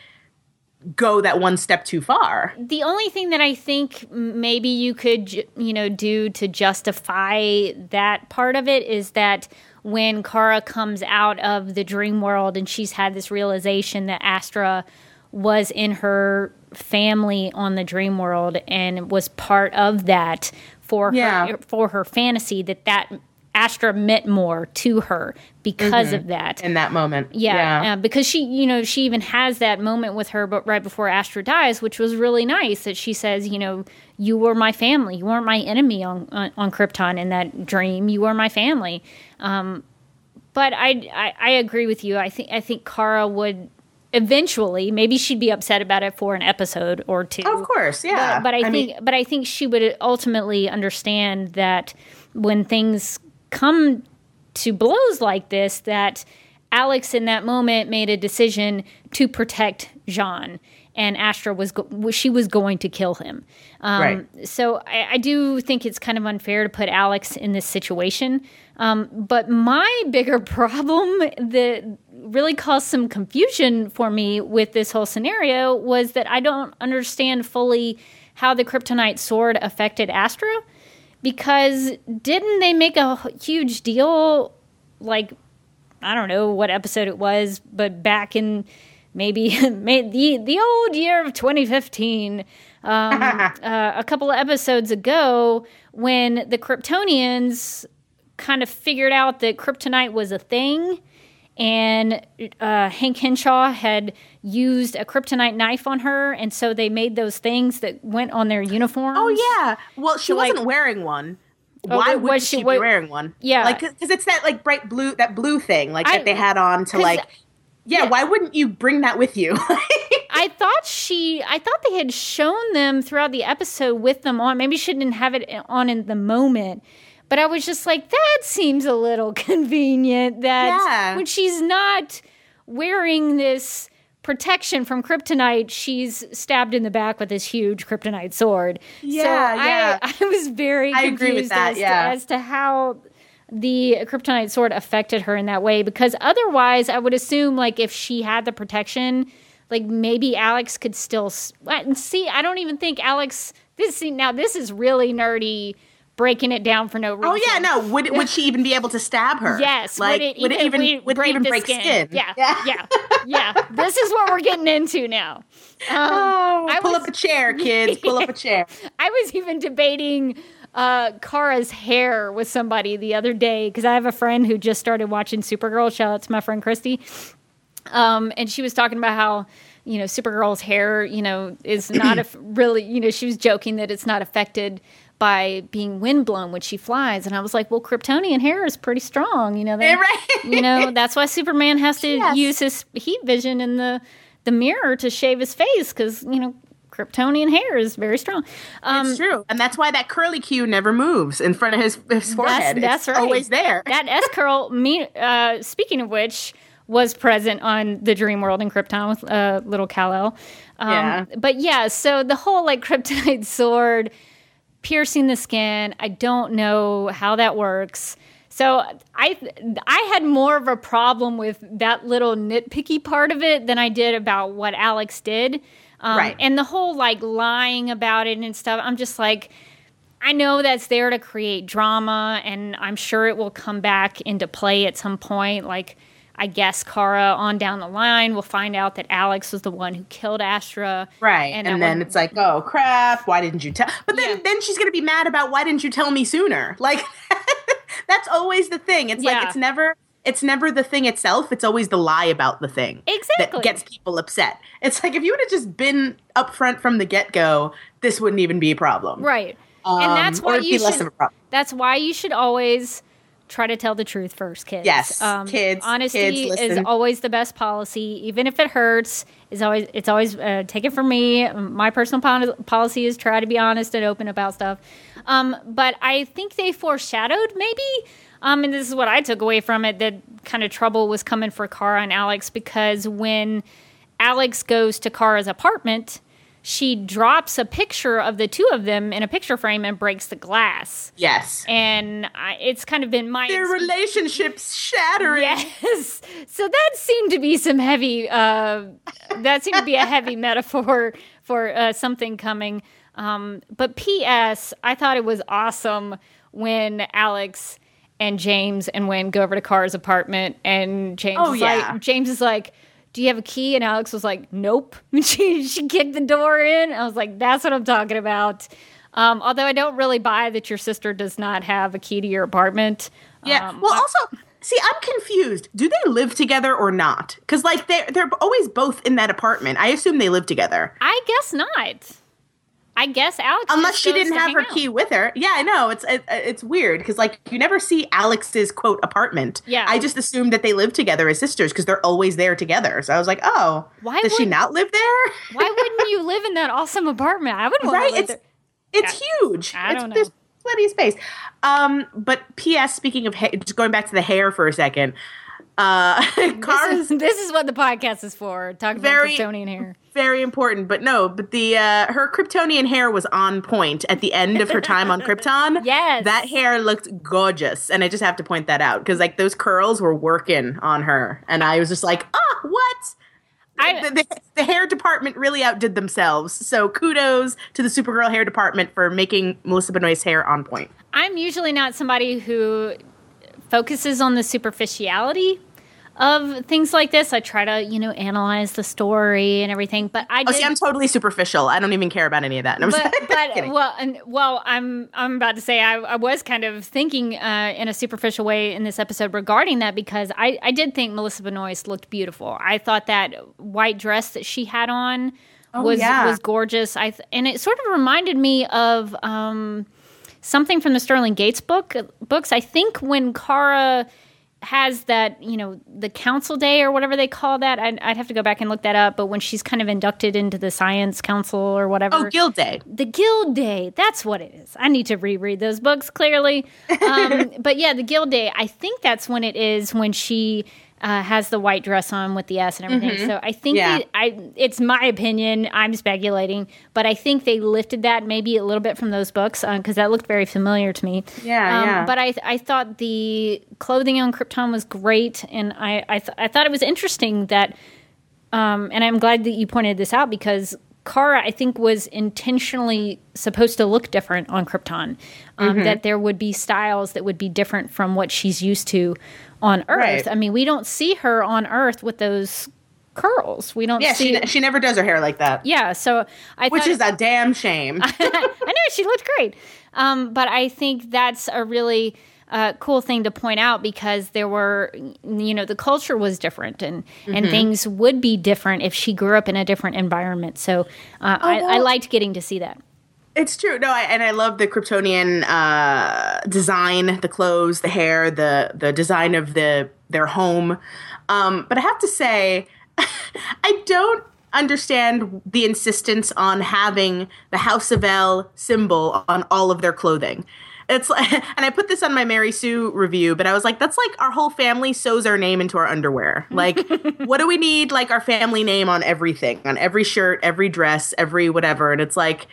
go that one step too far. The only thing that I think maybe you could, you know, do to justify that part of it is that when Kara comes out of the dream world and she's had this realization that Astra was in her family on the dream world and was part of that for yeah. her for her fantasy that that Astra meant more to her because mm-hmm. of that. In that moment. Yeah. yeah. Uh, because she, you know, she even has that moment with her, but right before Astra dies, which was really nice that she says, you know, you were my family. You weren't my enemy on, on, on Krypton in that dream. You were my family. Um, but I, I, I agree with you. I think, I think Kara would eventually maybe she'd be upset about it for an episode or two of course yeah but, but i, I think mean, but i think she would ultimately understand that when things come to blows like this that Alex in that moment made a decision to protect J'onn and Astra was go- she was going to kill him. Um, right. So I, I, do think it's kind of unfair to put Alex in this situation. Um, but my <laughs> bigger problem that really caused some confusion for me with this whole scenario was that I don't understand fully how the kryptonite sword affected Astra because didn't they make a huge deal like I don't know what episode it was, but back in maybe <laughs> the the old year of 2015, um, <laughs> uh, a couple of episodes ago, when the Kryptonians kind of figured out that kryptonite was a thing and uh, Hank Henshaw had used a kryptonite knife on her, and so they made those things that went on their uniforms. Oh yeah, well she wasn't wearing one. Oh, Why would she, she be wearing one? Yeah, like because it's that like bright blue, that blue thing, like I, that they had on to like. Yeah, yeah, why wouldn't you bring that with you? <laughs> I thought she, I thought they had shown them throughout the episode with them on. Maybe she didn't have it on in the moment but I was just like, that seems a little <laughs> convenient that yeah. when she's not wearing this protection from kryptonite, she's stabbed in the back with this huge kryptonite sword. Yeah, so yeah. I, <laughs> I was very I agree with that, as, yeah. to, as to how the kryptonite sword affected her in that way because otherwise I would assume like if she had the protection like maybe Alex could still see I don't even think Alex this now this is really nerdy breaking it down for no reason. Oh yeah, no. Would would she even be able to stab her? Yes. Like would it would even, it even, would break, it even break skin? skin? Yeah, yeah, yeah, yeah. This is what we're getting into now. <laughs> Um, oh, I pull was, up a chair, <laughs> kids. Pull up a chair. <laughs> I was even debating uh, Kara's hair with somebody the other day because I have a friend who just started watching Supergirl. Shout out to my friend Christy. Um, and she was talking about how you know Supergirl's hair, you know, is not <clears throat> a, really, you know, she was joking that it's not affected by being windblown when she flies. And I was like, well, Kryptonian hair is pretty strong. You know, they, <laughs> right. you know that's why Superman has to yes. use his heat vision in the the mirror to shave his face because you know Kryptonian hair is very strong. Um, it's true, and that's why that curly Q never moves in front of his, his forehead. That's, that's right. Always there. That S curl. Me. Uh, speaking of which, was present on the Dream World in Krypton with uh, little Kal-El. Um, yeah. But yeah, so the whole like <laughs> kryptonite sword piercing the skin. I don't know how that works. So I I had more of a problem with that little nitpicky part of it than I did about what Alex did. Um, right. And the whole like lying about it and stuff. I'm just like, I know that's there to create drama, and I'm sure it will come back into play at some point. Like I guess Kara on down the line will find out that Alex was the one who killed Astra. Right. And, that then would- it's like, oh crap, why didn't you tell? But then Yeah. then she's going to be mad about why didn't you tell me sooner? <laughs> Like <laughs> that's always the thing. It's Yeah. like it's never it's never the thing itself, it's always the lie about the thing. Exactly. That gets people upset. It's like if you would have just been upfront from the get-go, this wouldn't even be a problem. Right. Um, and that's why you be less should, of a problem. That's why you should always try to tell the truth first, kids. Yes, kids, Honesty kids, is always the best policy, even if it hurts. Is always it's always uh, take it from me. My personal pol- policy is try to be honest and open about stuff. Um, but I think they foreshadowed maybe. Um, and this is what I took away from it that kind of trouble was coming for Kara and Alex because when Alex goes to Kara's apartment, she drops a picture of the two of them in a picture frame and breaks the glass. Yes. And I, it's kind of been my Their relationships shattering. Yes. So that seemed to be some heavy. Uh, that seemed to be a heavy <laughs> metaphor for uh, something coming. Um, but P.S. I thought it was awesome when Alex and James and Winn go over to Kara's apartment, and James Oh, is yeah. like, James is like. Do you have a key? And Alex was like, "Nope." And <laughs> she she kicked the door in. I was like, "That's what I'm talking about." Um, although I don't really buy that your sister does not have a key to your apartment. Yeah. Um, well, I- also, see, I'm confused. Do they live together or not? Because like they're they're always both in that apartment. I assume they live together, I guess not. I guess Alex. unless she didn't have her out. key with her. Yeah, I know. It's it, it's weird because like you never see Alex's quote apartment. Yeah. I just assumed that they live together as sisters because they're always there together. So I was like, oh, Why does she not live there? Why <laughs> wouldn't you live in that awesome apartment? I would want right? to live It's there. it's huge. I don't know. There's plenty of space. Um, but P.S. Speaking of, ha- just going back to the hair for a second. Uh, <laughs> This is, this is what the podcast is for. Talk about Very- Kryptonian hair. Very important but no but the uh her kryptonian hair was on point at the end of her time on krypton. <laughs> Yes. that hair looked gorgeous and i just have to point that out because like those curls were working on her and i was just like oh, what? I- the, the, the hair department really outdid themselves so kudos to the supergirl hair department for making melissa benoist's hair on point. I'm usually not somebody who focuses on the superficiality of things like this. I try to, you know, analyze the story and everything. But I oh did, see i'm totally superficial i don't even care about any of that No, but, <laughs> but well, and well, I'm I'm about to say I, I was kind of thinking uh, in a superficial way in this episode regarding that because I I did think Melissa Benoist looked beautiful. I thought that white dress that she had on was Oh, yeah. was gorgeous. I th- and it sort of reminded me of um, something from the Sterling Gates book books. I think when Kara has that, you know, the council day or whatever they call that. I'd, I'd have to go back and look that up. But when she's kind of inducted into the science council or whatever, oh guild day the Guild Day. That's what it is. I need to reread those books clearly. <laughs> Um, but yeah, the Guild Day. I think that's when it is when she uh, has the white dress on with the S and everything. So I think Yeah. that I. It's my opinion. I'm speculating, but I think they lifted that maybe a little bit from those books because that looked very familiar to me. Yeah, Um, yeah. But I I thought the clothing on Krypton was great, and I I, th- I thought it was interesting that um, and I'm glad that you pointed this out because Kara, I think, was intentionally supposed to look different on Krypton. Um, Mm-hmm. That there would be styles that would be different from what she's used to on Earth. Right. I mean, we don't see her on Earth with those curls. We don't yeah see. she, she never does her hair like that yeah, so I which is a damn shame <laughs> I know she looked great, um, but I think that's a really uh, cool thing to point out because there were, you know, the culture was different and Mm-hmm. and things would be different if she grew up in a different environment. So uh, I, I Oh, well- liked getting to see that. It's true. No, I, and I love the Kryptonian uh, design, the clothes, the hair, the the design of the their home. Um, but I have to say, <laughs> I don't understand the insistence on having the House of El symbol on all of their clothing. It's like, <laughs> and I put this on my Mary Sue review, but I was like, that's like our whole family sews our name into our underwear. Like, <laughs> what do we need? Like our family name on everything, on every shirt, every dress, every whatever. And it's like,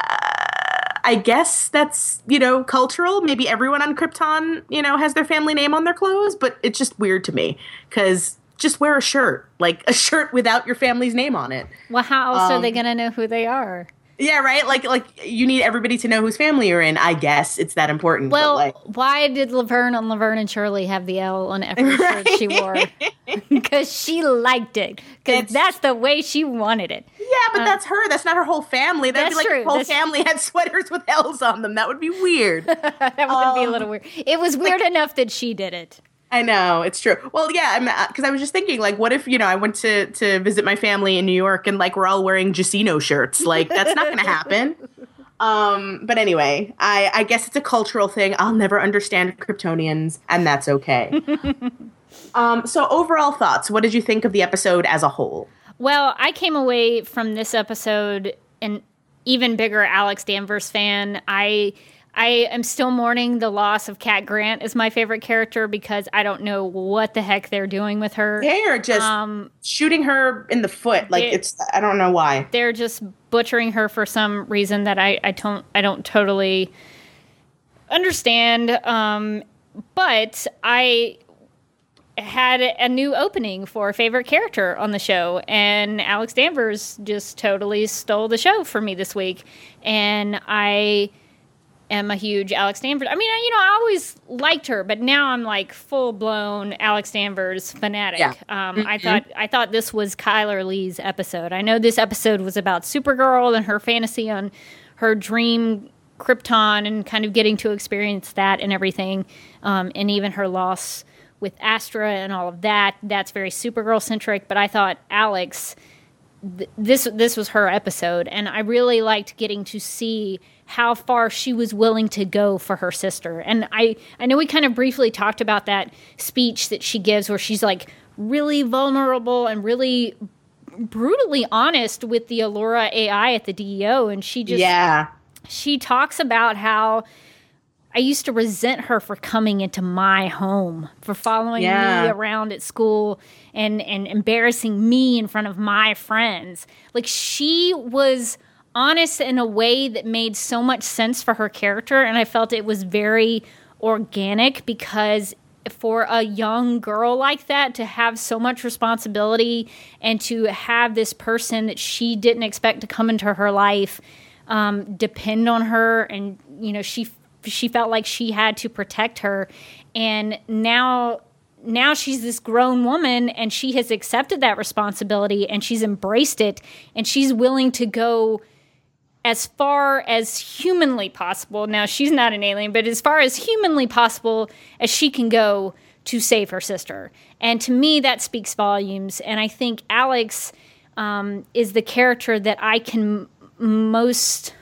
I guess that's, you know, cultural. Maybe everyone on Krypton, you know, has their family name on their clothes, but it's just weird to me because just wear a shirt, like a <laughs> shirt without your family's name on it. Well, how else are Um, they going to know who they are? Yeah, right. Like, like you need everybody to know whose family you're in. I guess it's that important. Well, like, why did Laverne on Laverne and Shirley have the L on every <laughs> right? shirt she wore? <laughs> Because she liked it. Because that's the way she wanted it. Yeah, but uh, that's her. That's not her whole family. That'd that's be like true. whole that's family had sweaters with L's on them. That would be weird. <laughs> that would um, be a little weird. It was weird like, enough that she did it. I know it's true. Well, yeah, because uh, I was just thinking, like, what if you know I went to to visit my family in New York and like we're all wearing Jacino shirts? Like, that's not going to happen. <laughs> Um, but anyway, I I guess it's a cultural thing. I'll never understand Kryptonians, and that's okay. <laughs> um, so overall thoughts. What did you think of the episode as a whole? Well, I came away from this episode an even bigger Alex Danvers fan. I I am still mourning the loss of Cat Grant as my favorite character because I don't know what the heck they're doing with her. They are just um, shooting her in the foot. Like it's I don't know why. They're just butchering her for some reason that I, I don't I don't totally understand. Um, but I had a new opening for a favorite character on the show, and Alex Danvers just totally stole the show for me this week, and I am a huge Alex Danvers. I mean, you know, I always liked her, but now I'm like full blown Alex Danvers fanatic. Yeah. Um, mm-hmm. I thought I thought this was Chyler Leigh's episode. I know this episode was about Supergirl and her fantasy on her dream Krypton and kind of getting to experience that and everything, um, and even her loss with Astra and all of that. That's very Supergirl centric. But I thought Alex. Th- this this was her episode, and I really liked getting to see how far she was willing to go for her sister. And I, I know we kind of briefly talked about that speech that she gives where she's like really vulnerable and really brutally honest with the Alura AI at the DEO. And she just, yeah, she talks about how I used to resent her for coming into my home, for following yeah. me around at school and, and embarrassing me in front of my friends. Like she was honest in a way that made so much sense for her character. And I felt it was very organic because for a young girl like that to have so much responsibility and to have this person that she didn't expect to come into her life um, depend on her and you know she she felt like she had to protect her and now now she's this grown woman and she has accepted that responsibility and she's embraced it and she's willing to go as far as humanly possible. Now, she's not an alien, but as far as humanly possible as she can go to save her sister. And to me, that speaks volumes. And I think Alex um, is the character that I can most.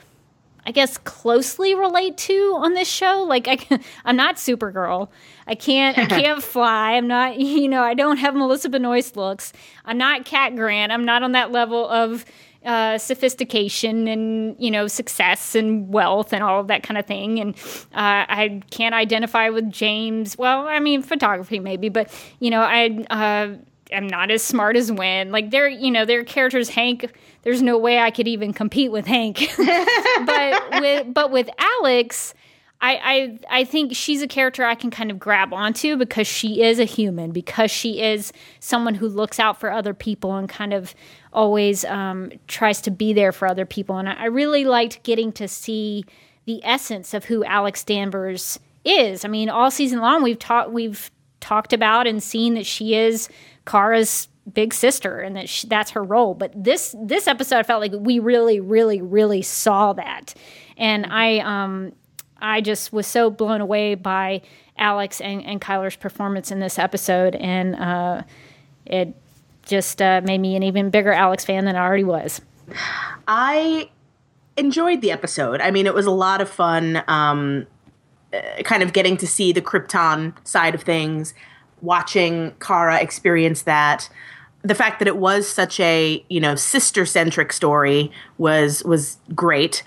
I guess closely relate to on this show. Like I can, <laughs> I'm not Supergirl. I can't I <laughs> can't fly. I'm not <laughs> you know, I don't have Melissa Benoist looks. I'm not Cat Grant. I'm not on that level of uh, sophistication and you know success and wealth and all of that kind of thing. And uh, I can't identify with James. Well, I mean photography maybe, but you know I uh, am not as smart as Winn. Like they're you know their characters. Hank, there's no way I could even compete with Hank. <laughs> but with but with Alex. I, I I think she's a character I can kind of grab onto because she is a human, because she is someone who looks out for other people and kind of always um, tries to be there for other people. And I, I really liked getting to see the essence of who Alex Danvers is. I mean, all season long we've talked we've talked about and seen that she is Kara's big sister and that she, that's her role. But this this episode I felt like we really really really saw that. And I um I just was so blown away by Alex and, and Chyler's performance in this episode, and uh, it just uh, made me an even bigger Alex fan than I already was. I enjoyed the episode. I mean, it was a lot of fun, um, uh, kind of getting to see the Krypton side of things, watching Kara experience that. The fact that it was such a you know sister centric story was was great.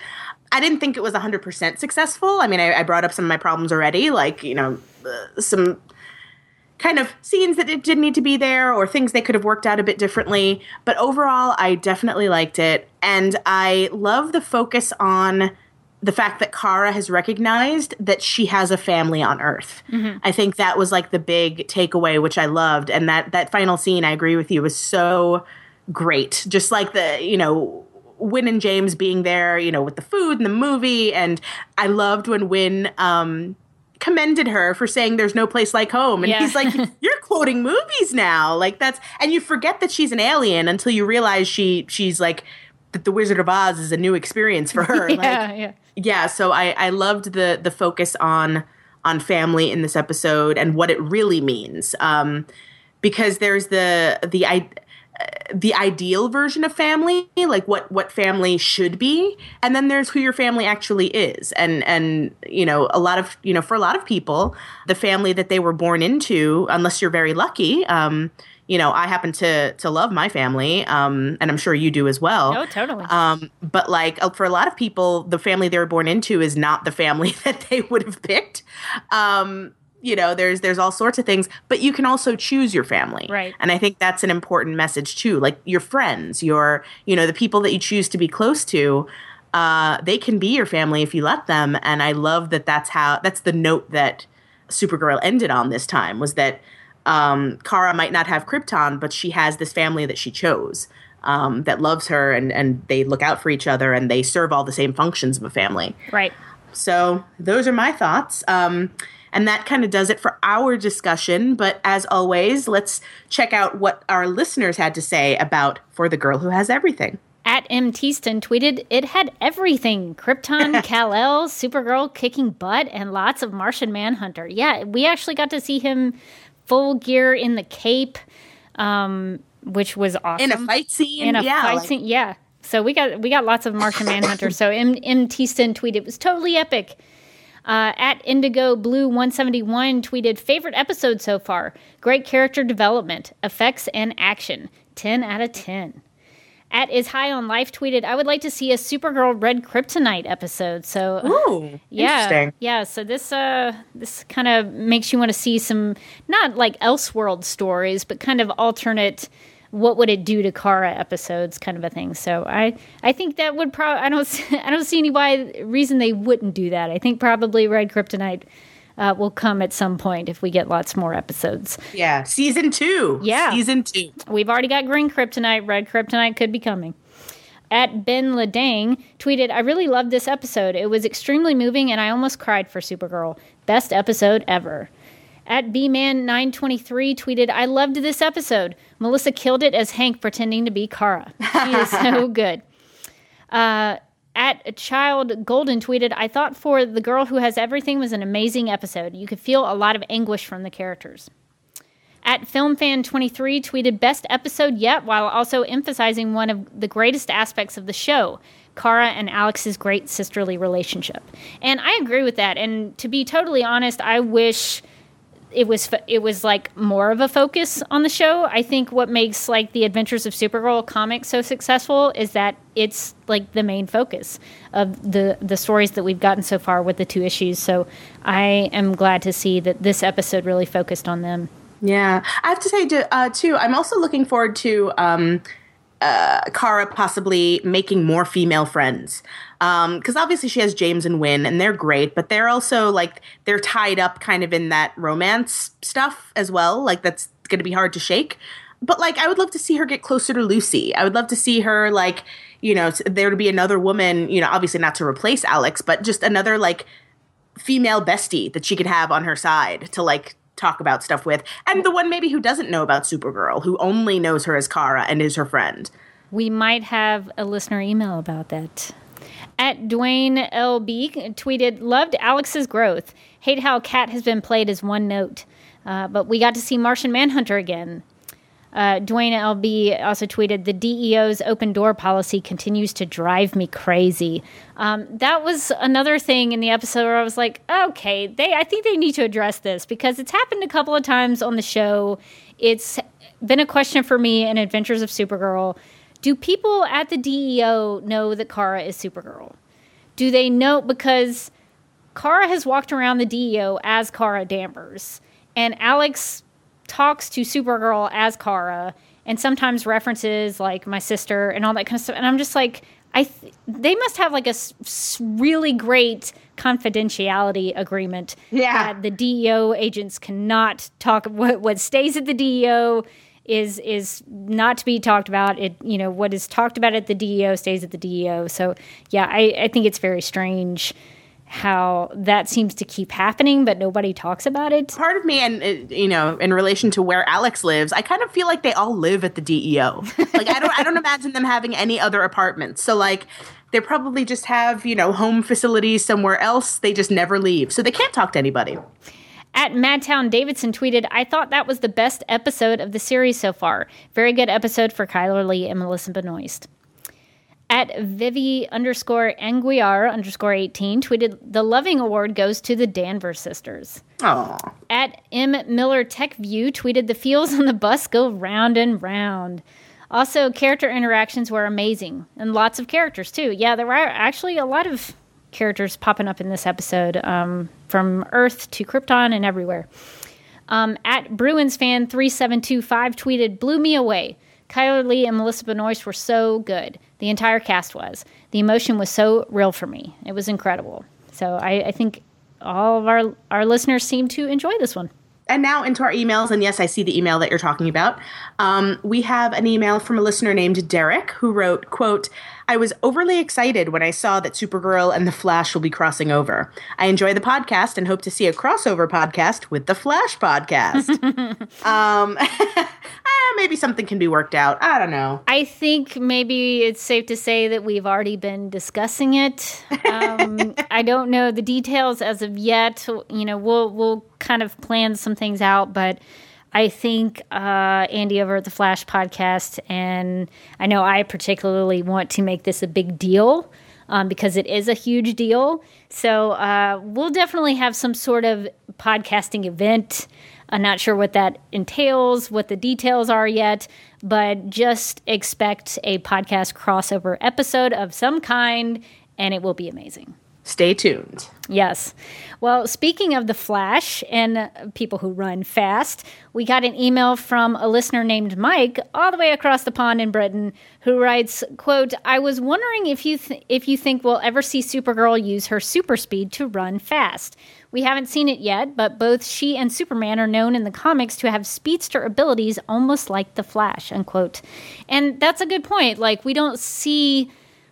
I didn't think it was 100% successful. I mean, I, I brought up some of my problems already, like, you know, uh, some kind of scenes that it didn't need to be there or things they could have worked out a bit differently. But overall, I definitely liked it. And I love the focus on the fact that Kara has recognized that she has a family on Earth. Mm-hmm. I think that was like the big takeaway, which I loved. And that, that final scene, I agree with you, was so great. Just like the, you know, Winn and James being there, you know, with the food and the movie. And I loved when Winn um, commended her for saying there's no place like home. And Yeah. he's like, <laughs> You're quoting movies now. Like that's and you forget that she's an alien until you realize she she's like that the Wizard of Oz is a new experience for her. <laughs> yeah, like yeah. yeah so i i loved the the focus on on family in this episode and what it really means um because there's the the i the ideal version of family like what what family should be and then there's who your family actually is and and you know a lot of you know for a lot of people the family that they were born into unless you're very lucky um you know i happen to to love my family um and i'm sure you do as well Oh, totally. um, but like uh, for a lot of people, the family they were born into is not the family <laughs> that they would have picked. Um, you know, there's there's all sorts of things, but you can also choose your family, Right. And I think that's an important message too. Like your friends, your you know the people that you choose to be close to, uh, they can be your family if you let them. And I love that that's how that's the note that Supergirl ended on this time was that um, Kara might not have Krypton, but she has this family that she chose um, that loves her and, and they look out for each other and they serve all the same functions of a family. right. So those are my thoughts. Um, and that kind of does it for our discussion. But as always, let's check out what our listeners had to say about For the Girl Who Has Everything. At M. Teaston tweeted, it had everything Krypton, <laughs> Kal-El, Supergirl kicking butt, and lots of Martian Manhunter. Yeah, we actually got to see him full gear in the cape, um, which was awesome. In a fight scene? In a yeah, fight like- scene, yeah. So we got we got lots of Martian <laughs> Manhunter. so M. M. Teaston tweeted, it was totally epic. Uh, at Indigo Blue 171 tweeted, favorite episode so far. Great character development, effects, and action. 10 out of 10. At Is High on Life tweeted, I would like to see a Supergirl Red Kryptonite episode. So, Ooh, <laughs> yeah. interesting. Yeah, so this uh this kind of makes you want to see some not like Elseworld stories, but kind of alternate what would it do to Kara episodes kind of a thing. So I I think that would probably I don't see, <laughs> I don't see any why reason they wouldn't do that. I think probably Red Kryptonite uh, will come at some point if we get lots more episodes. Yeah, season two. Yeah. Season two. We've already got green kryptonite. Red kryptonite could be coming. At Ben Ledang tweeted, I really loved this episode. It was extremely moving and I almost cried for Supergirl. Best episode ever. At BMan923 tweeted, I loved this episode. Melissa killed it as Hank pretending to be Kara. She is so <laughs> good. Uh, at a child golden tweeted i thought for the girl who has everything was an amazing episode you could feel a lot of anguish from the characters at filmfan23 tweeted best episode yet while also emphasizing one of the greatest aspects of the show Kara and Alex's great sisterly relationship. And I agree with that. And to be totally honest, I wish it was it was like more of a focus on the show. I think what makes like the Adventures of Supergirl comic so successful is that it's like the main focus of the the stories that we've gotten so far with the two issues. So I am glad to see that this episode really focused on them. Yeah, I have to say uh, too. I'm also looking forward to um, uh, Kara possibly making more female friends Um, because obviously she has James and Winn, and they're great, but they're also like they're tied up kind of in that romance stuff as well. Like that's going to be hard to shake. But like, I would love to see her get closer to Lucy. I would love to see her like, you know, there to be another woman. You know, obviously not to replace Alex, but just another like female bestie that she could have on her side to like talk about stuff with and the one maybe who doesn't know about supergirl who only knows her as kara and is her friend We might have a listener email about that. At Dwayne LB tweeted, loved Alex's growth. Hate how Cat has been played as one note. Uh, but we got to see Martian Manhunter again. Uh, Dwayne LB also tweeted, the DEO's open door policy continues to drive me crazy. Um, that was another thing in the episode where I was like, okay, they, I think they need to address this because it's happened a couple of times on the show. It's been a question for me in Adventures of Supergirl. Do people at the DEO know that Kara is Supergirl? Do they know because Kara has walked around the DEO as Kara Danvers, and Alex talks to Supergirl as Kara, and sometimes references like my sister and all that kind of stuff. And I'm just like, I th- they must have like a s- really great confidentiality agreement. Yeah. the DEO agents cannot talk what what stays at the DEO is is not to be talked about. It you know what is talked about at the DEO stays at the DEO. So yeah, I, I think it's very strange how that seems to keep happening, but nobody talks about it. Part of me, and uh, you know, in relation to where Alex lives, I kind of feel like they all live at the DEO. <laughs> Like I don't, I don't imagine them having any other apartments. So like, they probably just have you know home facilities somewhere else. They just never leave, so they can't talk to anybody. At Madtown Davidson tweeted, I thought that was the best episode of the series so far. Very good episode for Chyler Leigh and Melissa Benoist. At Vivi underscore Anguiar underscore 18 tweeted, The Loving Award goes to the Danvers sisters. Aww. At M. Miller Tech View tweeted, The feels on the bus go round and round. Also, character interactions were amazing and lots of characters too. Yeah, there were actually a lot of characters popping up in this episode um, from Earth to Krypton and everywhere. Um, at Bruins fan 3725 tweeted, Blew me away. Chyler Leigh and Melissa Benoist were so good. The entire cast was. The emotion was so real for me. It was incredible. So I, I think all of our our listeners seem to enjoy this one. And now into our emails. And yes, I see the email that you're talking about. Um, we have an email from a listener named Derek who wrote, quote, I was overly excited when I saw that Supergirl and The Flash will be crossing over. I enjoy the podcast and hope to see a crossover podcast with The Flash podcast. <laughs> um, <laughs> eh, maybe something can be worked out. I don't know. I think maybe it's safe to say that we've already been discussing it. Um, <laughs> I don't know the details as of yet. You know, we'll we'll kind of plan some things out, but I think uh, Andy over at the Flash podcast, and I know I particularly want to make this a big deal um, because it is a huge deal. So uh, we'll definitely have some sort of podcasting event. I'm not sure what that entails, what the details are yet, but just expect a podcast crossover episode of some kind, and it will be amazing. Stay tuned. Yes. Well, speaking of the Flash and people who run fast, we got an email from a listener named Mike, all the way across the pond in Britain, who writes, "quote I was wondering if you th- if you think we'll ever see Supergirl use her super speed to run fast. We haven't seen it yet, but both she and Superman are known in the comics to have speedster abilities, almost like the Flash." Unquote. And that's a good point. Like we don't see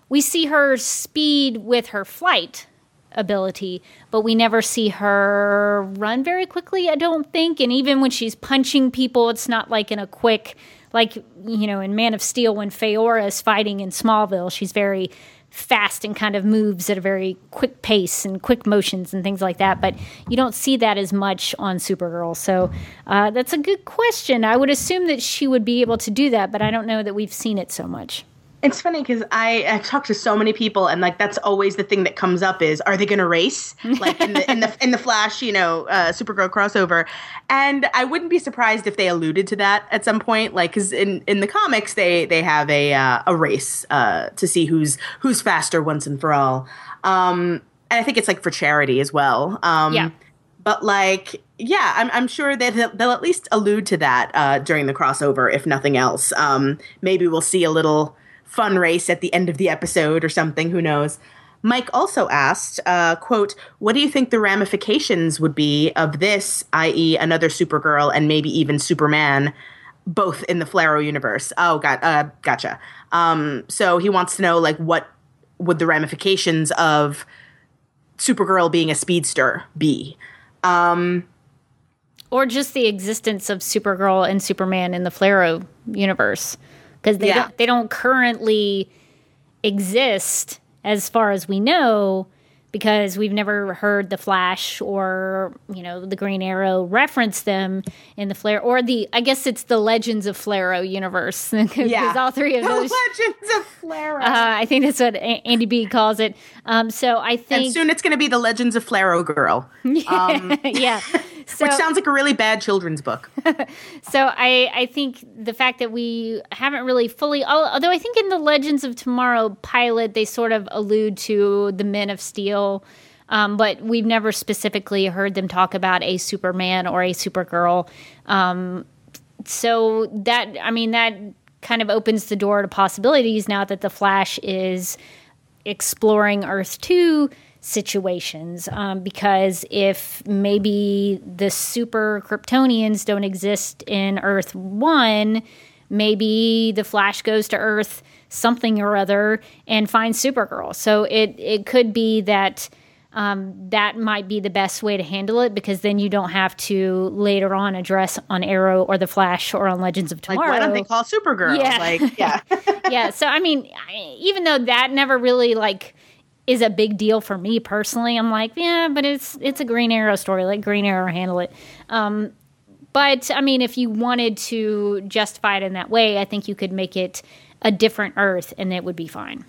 we see her speed with her flight ability, but we never see her run very quickly, I don't think. And even when she's punching people, it's not like in a quick, like, you know, in Man of Steel when Faora is fighting in Smallville, she's very fast and kind of moves at a very quick pace and quick motions and things like that. But you don't see that as much on Supergirl. So uh, that's a good question. I would assume that she would be able to do that, but I don't know that we've seen it so much. It's funny because I I've talked to so many people and like that's always the thing that comes up is are they going to race <laughs> like in the in the in the Flash you know uh, Supergirl crossover, and I wouldn't be surprised if they alluded to that at some point like because in in the comics they they have a uh, a race uh, to see who's who's faster once and for all, um, and I think it's like for charity as well. Um, Yeah. but like yeah i'm, I'm sure that they'll, they'll at least allude to that uh, during the crossover if nothing else um, maybe we'll see a little fun race at the end of the episode or something who knows? Mike also asked uh, quote what do you think the ramifications would be of this i.e another supergirl and maybe even superman both in the flarrow universe? Oh got uh, gotcha. Um, so he wants to know like what would the ramifications of supergirl being a speedster be? Or just the existence of Supergirl and Superman in the Flarrow universe because they Yeah. don't, they don't currently exist as far as we know because we've never heard the Flash or you know the Green Arrow reference them in the Flare or the I guess it's the Legends of Flarrow universe <laughs> because all three of the those. legends of flarrow Uh, I think that's what A- Andy B calls it. Um, so I and think, soon it's going to be the legends of flarrow girl <laughs> yeah. So, which sounds like a really bad children's book <laughs> So I, I think the fact that we haven't really fully, although I think in the Legends of Tomorrow pilot they sort of allude to the Men of Steel, um, but we've never specifically heard them talk about a Superman or a Supergirl. Um, so that I mean that kind of opens the door to possibilities now that the Flash is exploring Earth two situations um, because if maybe the super Kryptonians don't exist in Earth 1, maybe the Flash goes to Earth something or other and finds Supergirl. So it, it could be that um, that might be the best way to handle it because then you don't have to later on address on Arrow or the Flash or on Legends of Tomorrow. Like, why don't they call Supergirl? Yeah. Like, yeah. <laughs> yeah. So I mean, I, even though that never really like is a big deal for me personally, I'm like, yeah, but it's it's a Green Arrow story. Let Green Arrow handle it. Um, but I mean, if you wanted to justify it in that way, I think you could make it a different Earth, and it would be fine.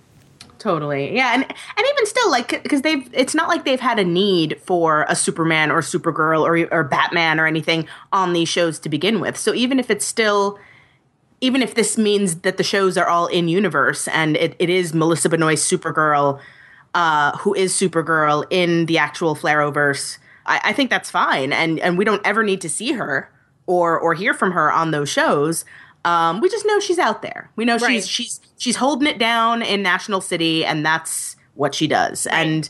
Totally. Yeah, and and even still like cuz they've it's not like they've had a need for a Superman or Supergirl or or Batman or anything on these shows to begin with. So even if it's still even if this means that the shows are all in universe and it, it is Melissa Benoist Supergirl uh, who is Supergirl in the actual Flarrowverse, I, I think that's fine. And and we don't ever need to see her or or hear from her on those shows. Um, we just know she's out there. We know Right. she's she's she's holding it down in National City, and that's what she does. And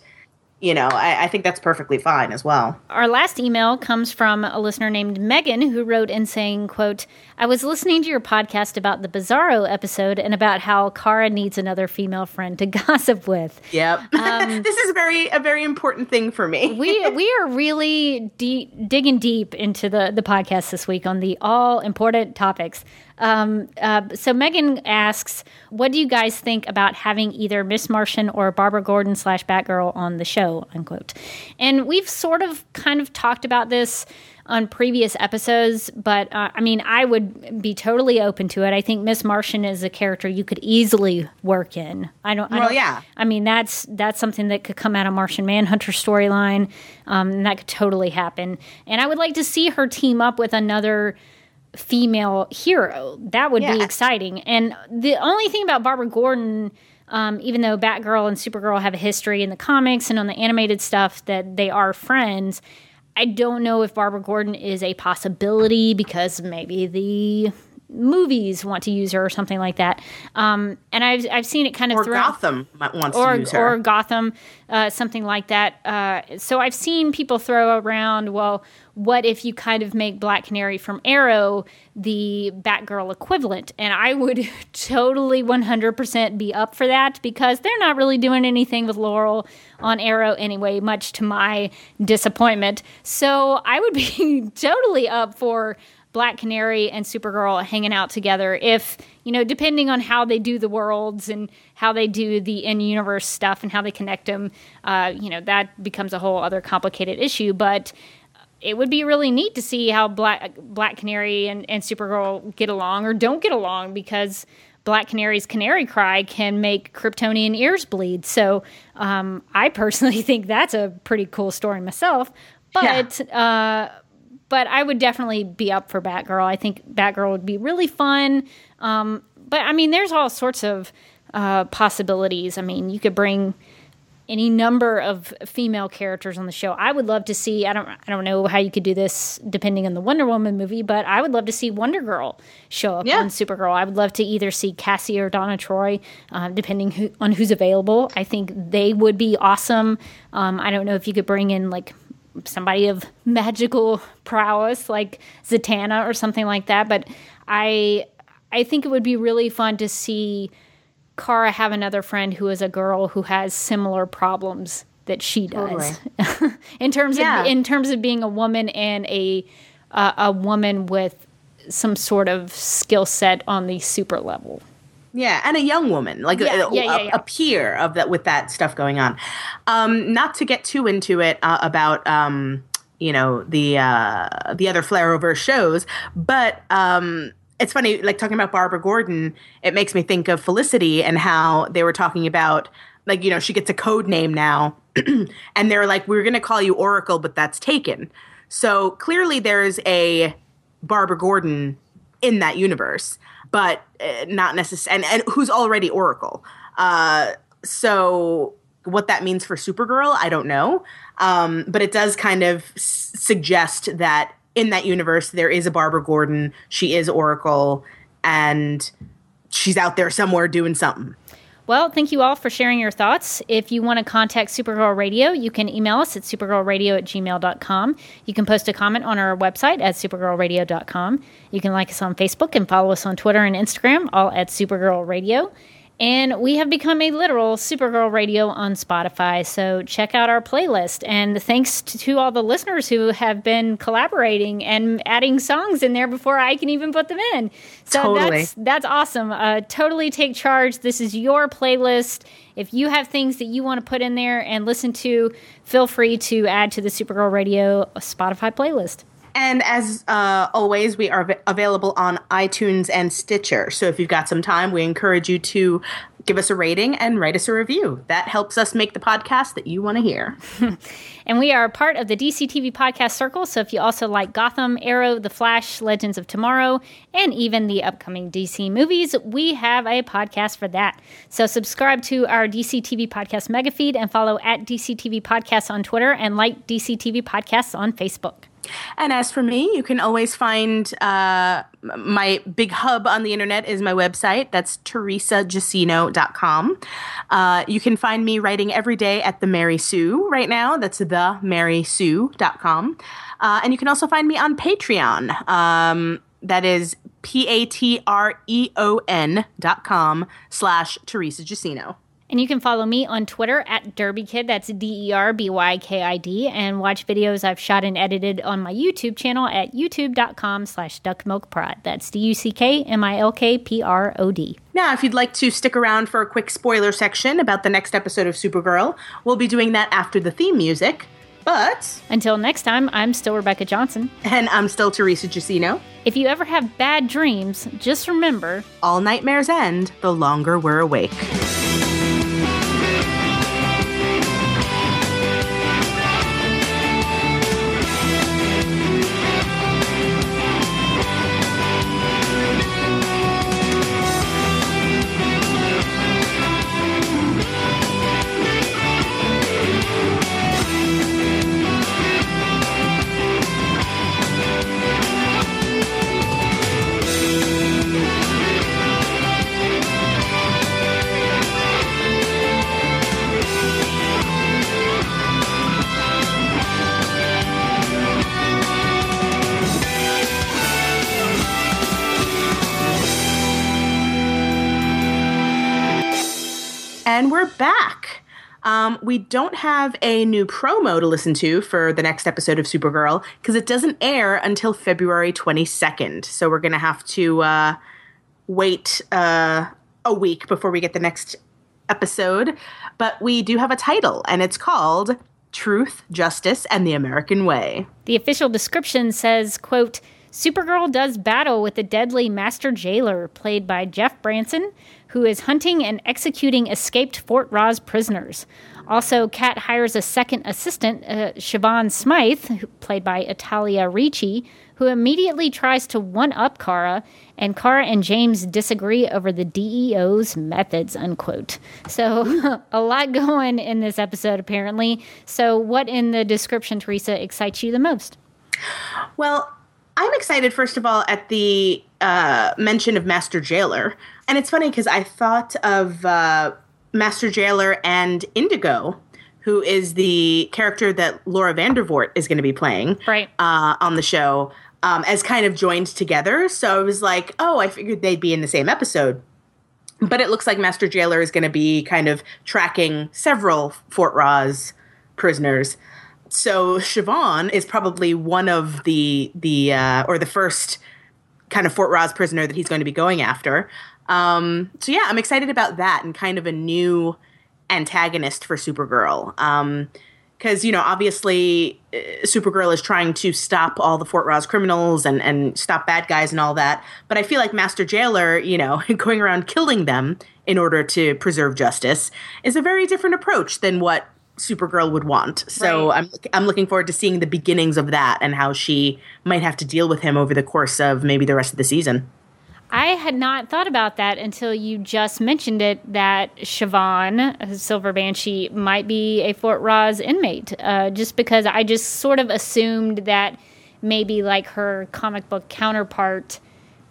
you know, I, I think that's perfectly fine as well. Our last email comes from a listener named Megan who wrote in saying, quote, I was listening to your podcast about the Bizarro episode and about how Kara needs another female friend to <laughs> gossip with. Yep, <laughs> this is very a very important thing for me. we we are really deep, digging deep into the the podcast this week on the all important topics. Um, uh, so Megan asks, "What do you guys think about having either Miss Martian or Barbara Gordon slash Batgirl on the show?" Unquote. And we've sort of kind of talked about this on previous episodes, but uh, I mean, I would be totally open to it. I think Miss Martian is a character you could easily work in. I don't. I Well, don't, yeah. I mean, that's that's something that could come out of Martian Manhunter storyline, um, and that could totally happen. And I would like to see her team up with another female hero. That would be exciting. And the only thing about Barbara Gordon. Um, even though Batgirl and Supergirl have a history in the comics and on the animated stuff that they are friends, I don't know if Barbara Gordon is a possibility because maybe the movies want to use her or something like that. Um, and I've I've seen it kind of or throughout Gotham wants or to use her. or Gotham, uh, something like that. Uh, so I've seen people throw around, well, what if you kind of make Black Canary from Arrow the Batgirl equivalent? And I would <laughs> totally 100% be up for that because they're not really doing anything with Laurel on Arrow anyway, much to my disappointment. So I would be <laughs> totally up for Black Canary and Supergirl hanging out together if, you know, depending on how they do the worlds and how they do the in universe stuff and how they connect them, uh, you know, that becomes a whole other complicated issue. But it would be really neat to see how Black Black Canary and, and Supergirl get along or don't get along because Black Canary's canary cry can make Kryptonian ears bleed. So um, I personally <laughs> think that's a pretty cool story myself. But uh, but I would definitely be up for Batgirl. I think Batgirl would be really fun. Um, but I mean, there's all sorts of uh, possibilities. I mean, you could bring any number of female characters on the show. I would love to see. I don't. I don't know how you could do this depending on the Wonder Woman movie, but I would love to see Wonder Girl show up Yeah. on Supergirl. I would love to either see Cassie or Donna Troy, uh, depending who, on who's available. I think they would be awesome. Um, I don't know if you could bring in like somebody of <laughs> magical prowess like Zatanna or something like that, but I I think it would be really fun to see Kara have another friend who is a girl who has similar problems that she does <laughs> in terms Yeah. of in terms of being a woman and a uh, a woman with some sort of skill set on the super level. Yeah, and a young woman, like Yeah, a, yeah, yeah, a- a peer of that with that stuff going on. Um, not to get too into it uh, about um, you know the uh, the other Flarrowverse shows, but um, it's funny, like talking about Barbara Gordon. It makes me think of Felicity and how they were talking about like you know she gets a code name now, <clears throat> and they're like we're going to call you Oracle, but that's taken. So clearly, there's a Barbara Gordon in that universe, but uh, not necessarily, and, and who's already Oracle. Uh, so what that means for Supergirl, I don't know. Um, but it does kind of s- suggest that in that universe there is a Barbara Gordon. She is Oracle, and she's out there somewhere doing something. Well, thank you all for sharing your thoughts. If you want to contact Supergirl Radio, you can email us at supergirlradio at gmail.com. You can post a comment on our website at supergirlradio.com. You can like us on Facebook and follow us on Twitter and Instagram, all at Supergirl Radio. And we have become a literal Supergirl Radio on Spotify. So check out our playlist. And thanks to, to, all the listeners who have been collaborating and adding songs in there before I can even put them in. So totally. that's that's awesome. Uh, totally take charge. This is your playlist. If you have things that you want to put in there and listen to, feel free to add to the Supergirl Radio Spotify playlist. And as uh, always, we are available on iTunes and Stitcher. So if you've got some time, we encourage you to give us a rating and write us a review. That helps us make the podcast that you want to hear. <laughs> and we are part of the DC TV Podcast Circle. So if you also like Gotham, Arrow, The Flash, Legends of Tomorrow, and even the upcoming DC movies, we have a podcast for that. So subscribe to our DC TV Podcast mega feed and follow at DC TV Podcasts on Twitter and like DC TV Podcasts on Facebook. And as for me, you can always find uh, my big hub on the internet is my website. That's teresajacino.com. Uh, you can find me writing every day at the Mary Sue right now. That's the marysue.com. Uh, and you can also find me on Patreon. Um, that is p-a-t-r-e-o-n dot com slash Teresa Jacino. And you can follow me on Twitter at DerbyKid, that's D E R B Y K I D, and watch videos I've shot and edited on my YouTube channel at youtube.com slash duckmilkprod. That's D U C K M I L K P R O D. Now, if you'd like to stick around for a quick spoiler section about the next episode of Supergirl, we'll be doing that after the theme music. But until next time, I'm still Rebecca Johnson. And I'm still Teresa Jacino. If you ever have bad dreams, just remember all nightmares end the longer we're awake. Um, we don't have a new promo to listen to for the next episode of Supergirl because it doesn't air until February 22nd. So we're going to have to uh, wait uh, a week before we get the next episode. But we do have a title, and it's called Truth, Justice, and the American Way. The official description says, quote, Supergirl does battle with the deadly Master Jailer, played by Jeff Branson, who is hunting and executing escaped Fort Rozz prisoners. Also, Cat hires a second assistant, uh, Siobhan Smythe, played by Italia Ricci, who immediately tries to one up Kara, and Kara and James disagree over the DEO's methods, unquote. So, <laughs> a lot going in this episode, apparently. So, what in the description, Teresa, excites you the most? Well, I'm excited, first of all, at the uh, mention of Master Jailer. And it's funny because I thought of uh, Master Jailer and Indigo, who is the character that Laura Vandervoort is going to be playing right. uh, on the show, um, as kind of joined together. So I was like, oh, I figured they'd be in the same episode. But it looks like Master Jailer is going to be kind of tracking several Fort Rozz prisoners so Siobhan is probably one of the the uh, or the first kind of Fort Rozz prisoner that he's going to be going after. Um, so yeah, I'm excited about that and kind of a new antagonist for Supergirl. because um, you know obviously uh, Supergirl is trying to stop all the Fort Rozz criminals and and stop bad guys and all that, but I feel like Master Jailer, you know, <laughs> going around killing them in order to preserve justice is a very different approach than what Supergirl would want. So right. I'm I'm looking forward to seeing the beginnings of that and how she might have to deal with him over the course of maybe the rest of the season. I had not thought about that until you just mentioned it that Siobhan, Silver Banshee, might be a Fort Rozz inmate. Uh, just because I just sort of assumed that maybe like her comic book counterpart,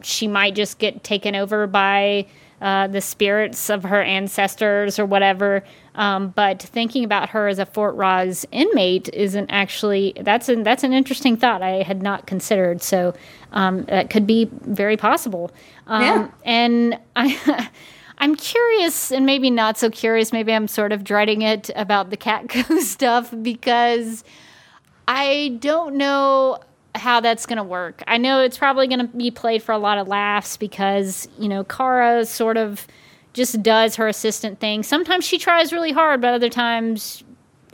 she might just get taken over by uh, the spirits of her ancestors or whatever. Um, but thinking about her as a Fort Rozz inmate isn't actually that's an that's an interesting thought I had not considered. So um, that could be very possible. Um, Yeah. And I. <laughs> I'm curious, and maybe not so curious. Maybe I'm sort of dreading it about the Catco <laughs> stuff because I don't know how that's going to work. I know it's probably going to be played for a lot of laughs because, you know, Kara sort of just does her assistant thing. Sometimes she tries really hard, but other times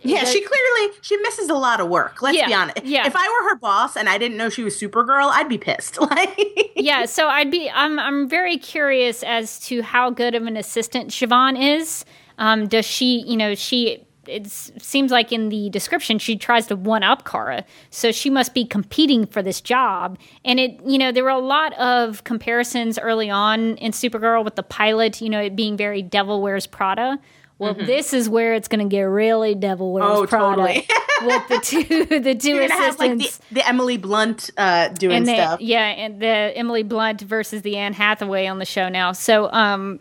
Yeah, she clearly she misses a lot of work. Let's be honest. yeah. If I were her boss and I didn't know she was Supergirl, I'd be pissed. <laughs> Like, yeah, so I'd be I'm I'm very curious as to how good of an assistant Siobhan is. Um, does she, you know, she it seems like in the description she tries to one up Kara, so she must be competing for this job. And it, you know, there were a lot of comparisons early on in Supergirl with the pilot, you know, it being very Devil Wears Prada. Well, this is where it's going to get really Devil Wears Mm-hmm. Oh, Prada totally. <laughs> with the two the <laughs> 2 you're gonna have like assistants the, the Emily Blunt uh, doing and the, stuff. yeah, and the Emily Blunt versus the Anne Hathaway on the show now. So um,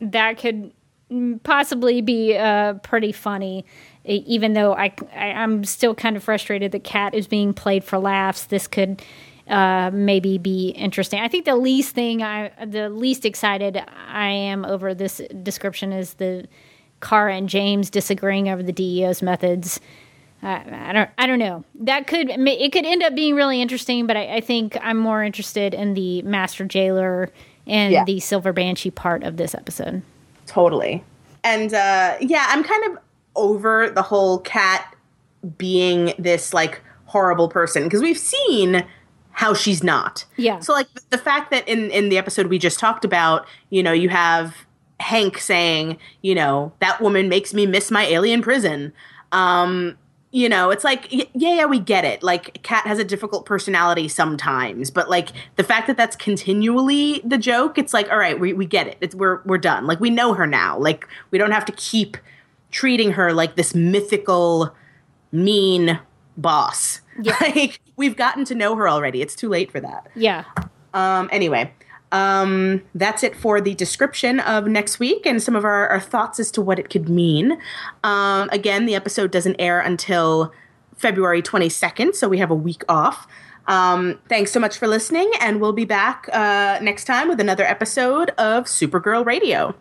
that could possibly be uh, pretty funny. Even though I, I I'm still kind of frustrated that Cat is being played for laughs. This could uh, maybe be interesting. I think the least thing I the least excited I am over this description is the Kara and James disagreeing over the DEO's methods. I, I don't. I don't know. That could. It could end up being really interesting, but I, I think I'm more interested in the Master Jailer and Yeah. the Silver Banshee part of this episode. Totally. And uh, yeah, I'm kind of over the whole Cat being this like horrible person because we've seen how she's not. Yeah. So like the fact that in in the episode we just talked about, you know, you have Hank saying, you know, that woman makes me miss my alien prison. Um you know, it's like yeah, yeah, we get it. Like Cat has a difficult personality sometimes, but like the fact that that's continually the joke, it's like all right, we we get it. It's we're we're done. Like we know her now. Like we don't have to keep treating her like this mythical mean boss. <laughs> Like we've gotten to know her already. It's too late for that. Yeah. Um, anyway, um, that's it for the description of next week and some of our, our thoughts as to what it could mean. Um, again, the episode doesn't air until February 22nd, so we have a week off. Um, thanks so much for listening, and we'll be back uh, next time with another episode of Supergirl Radio.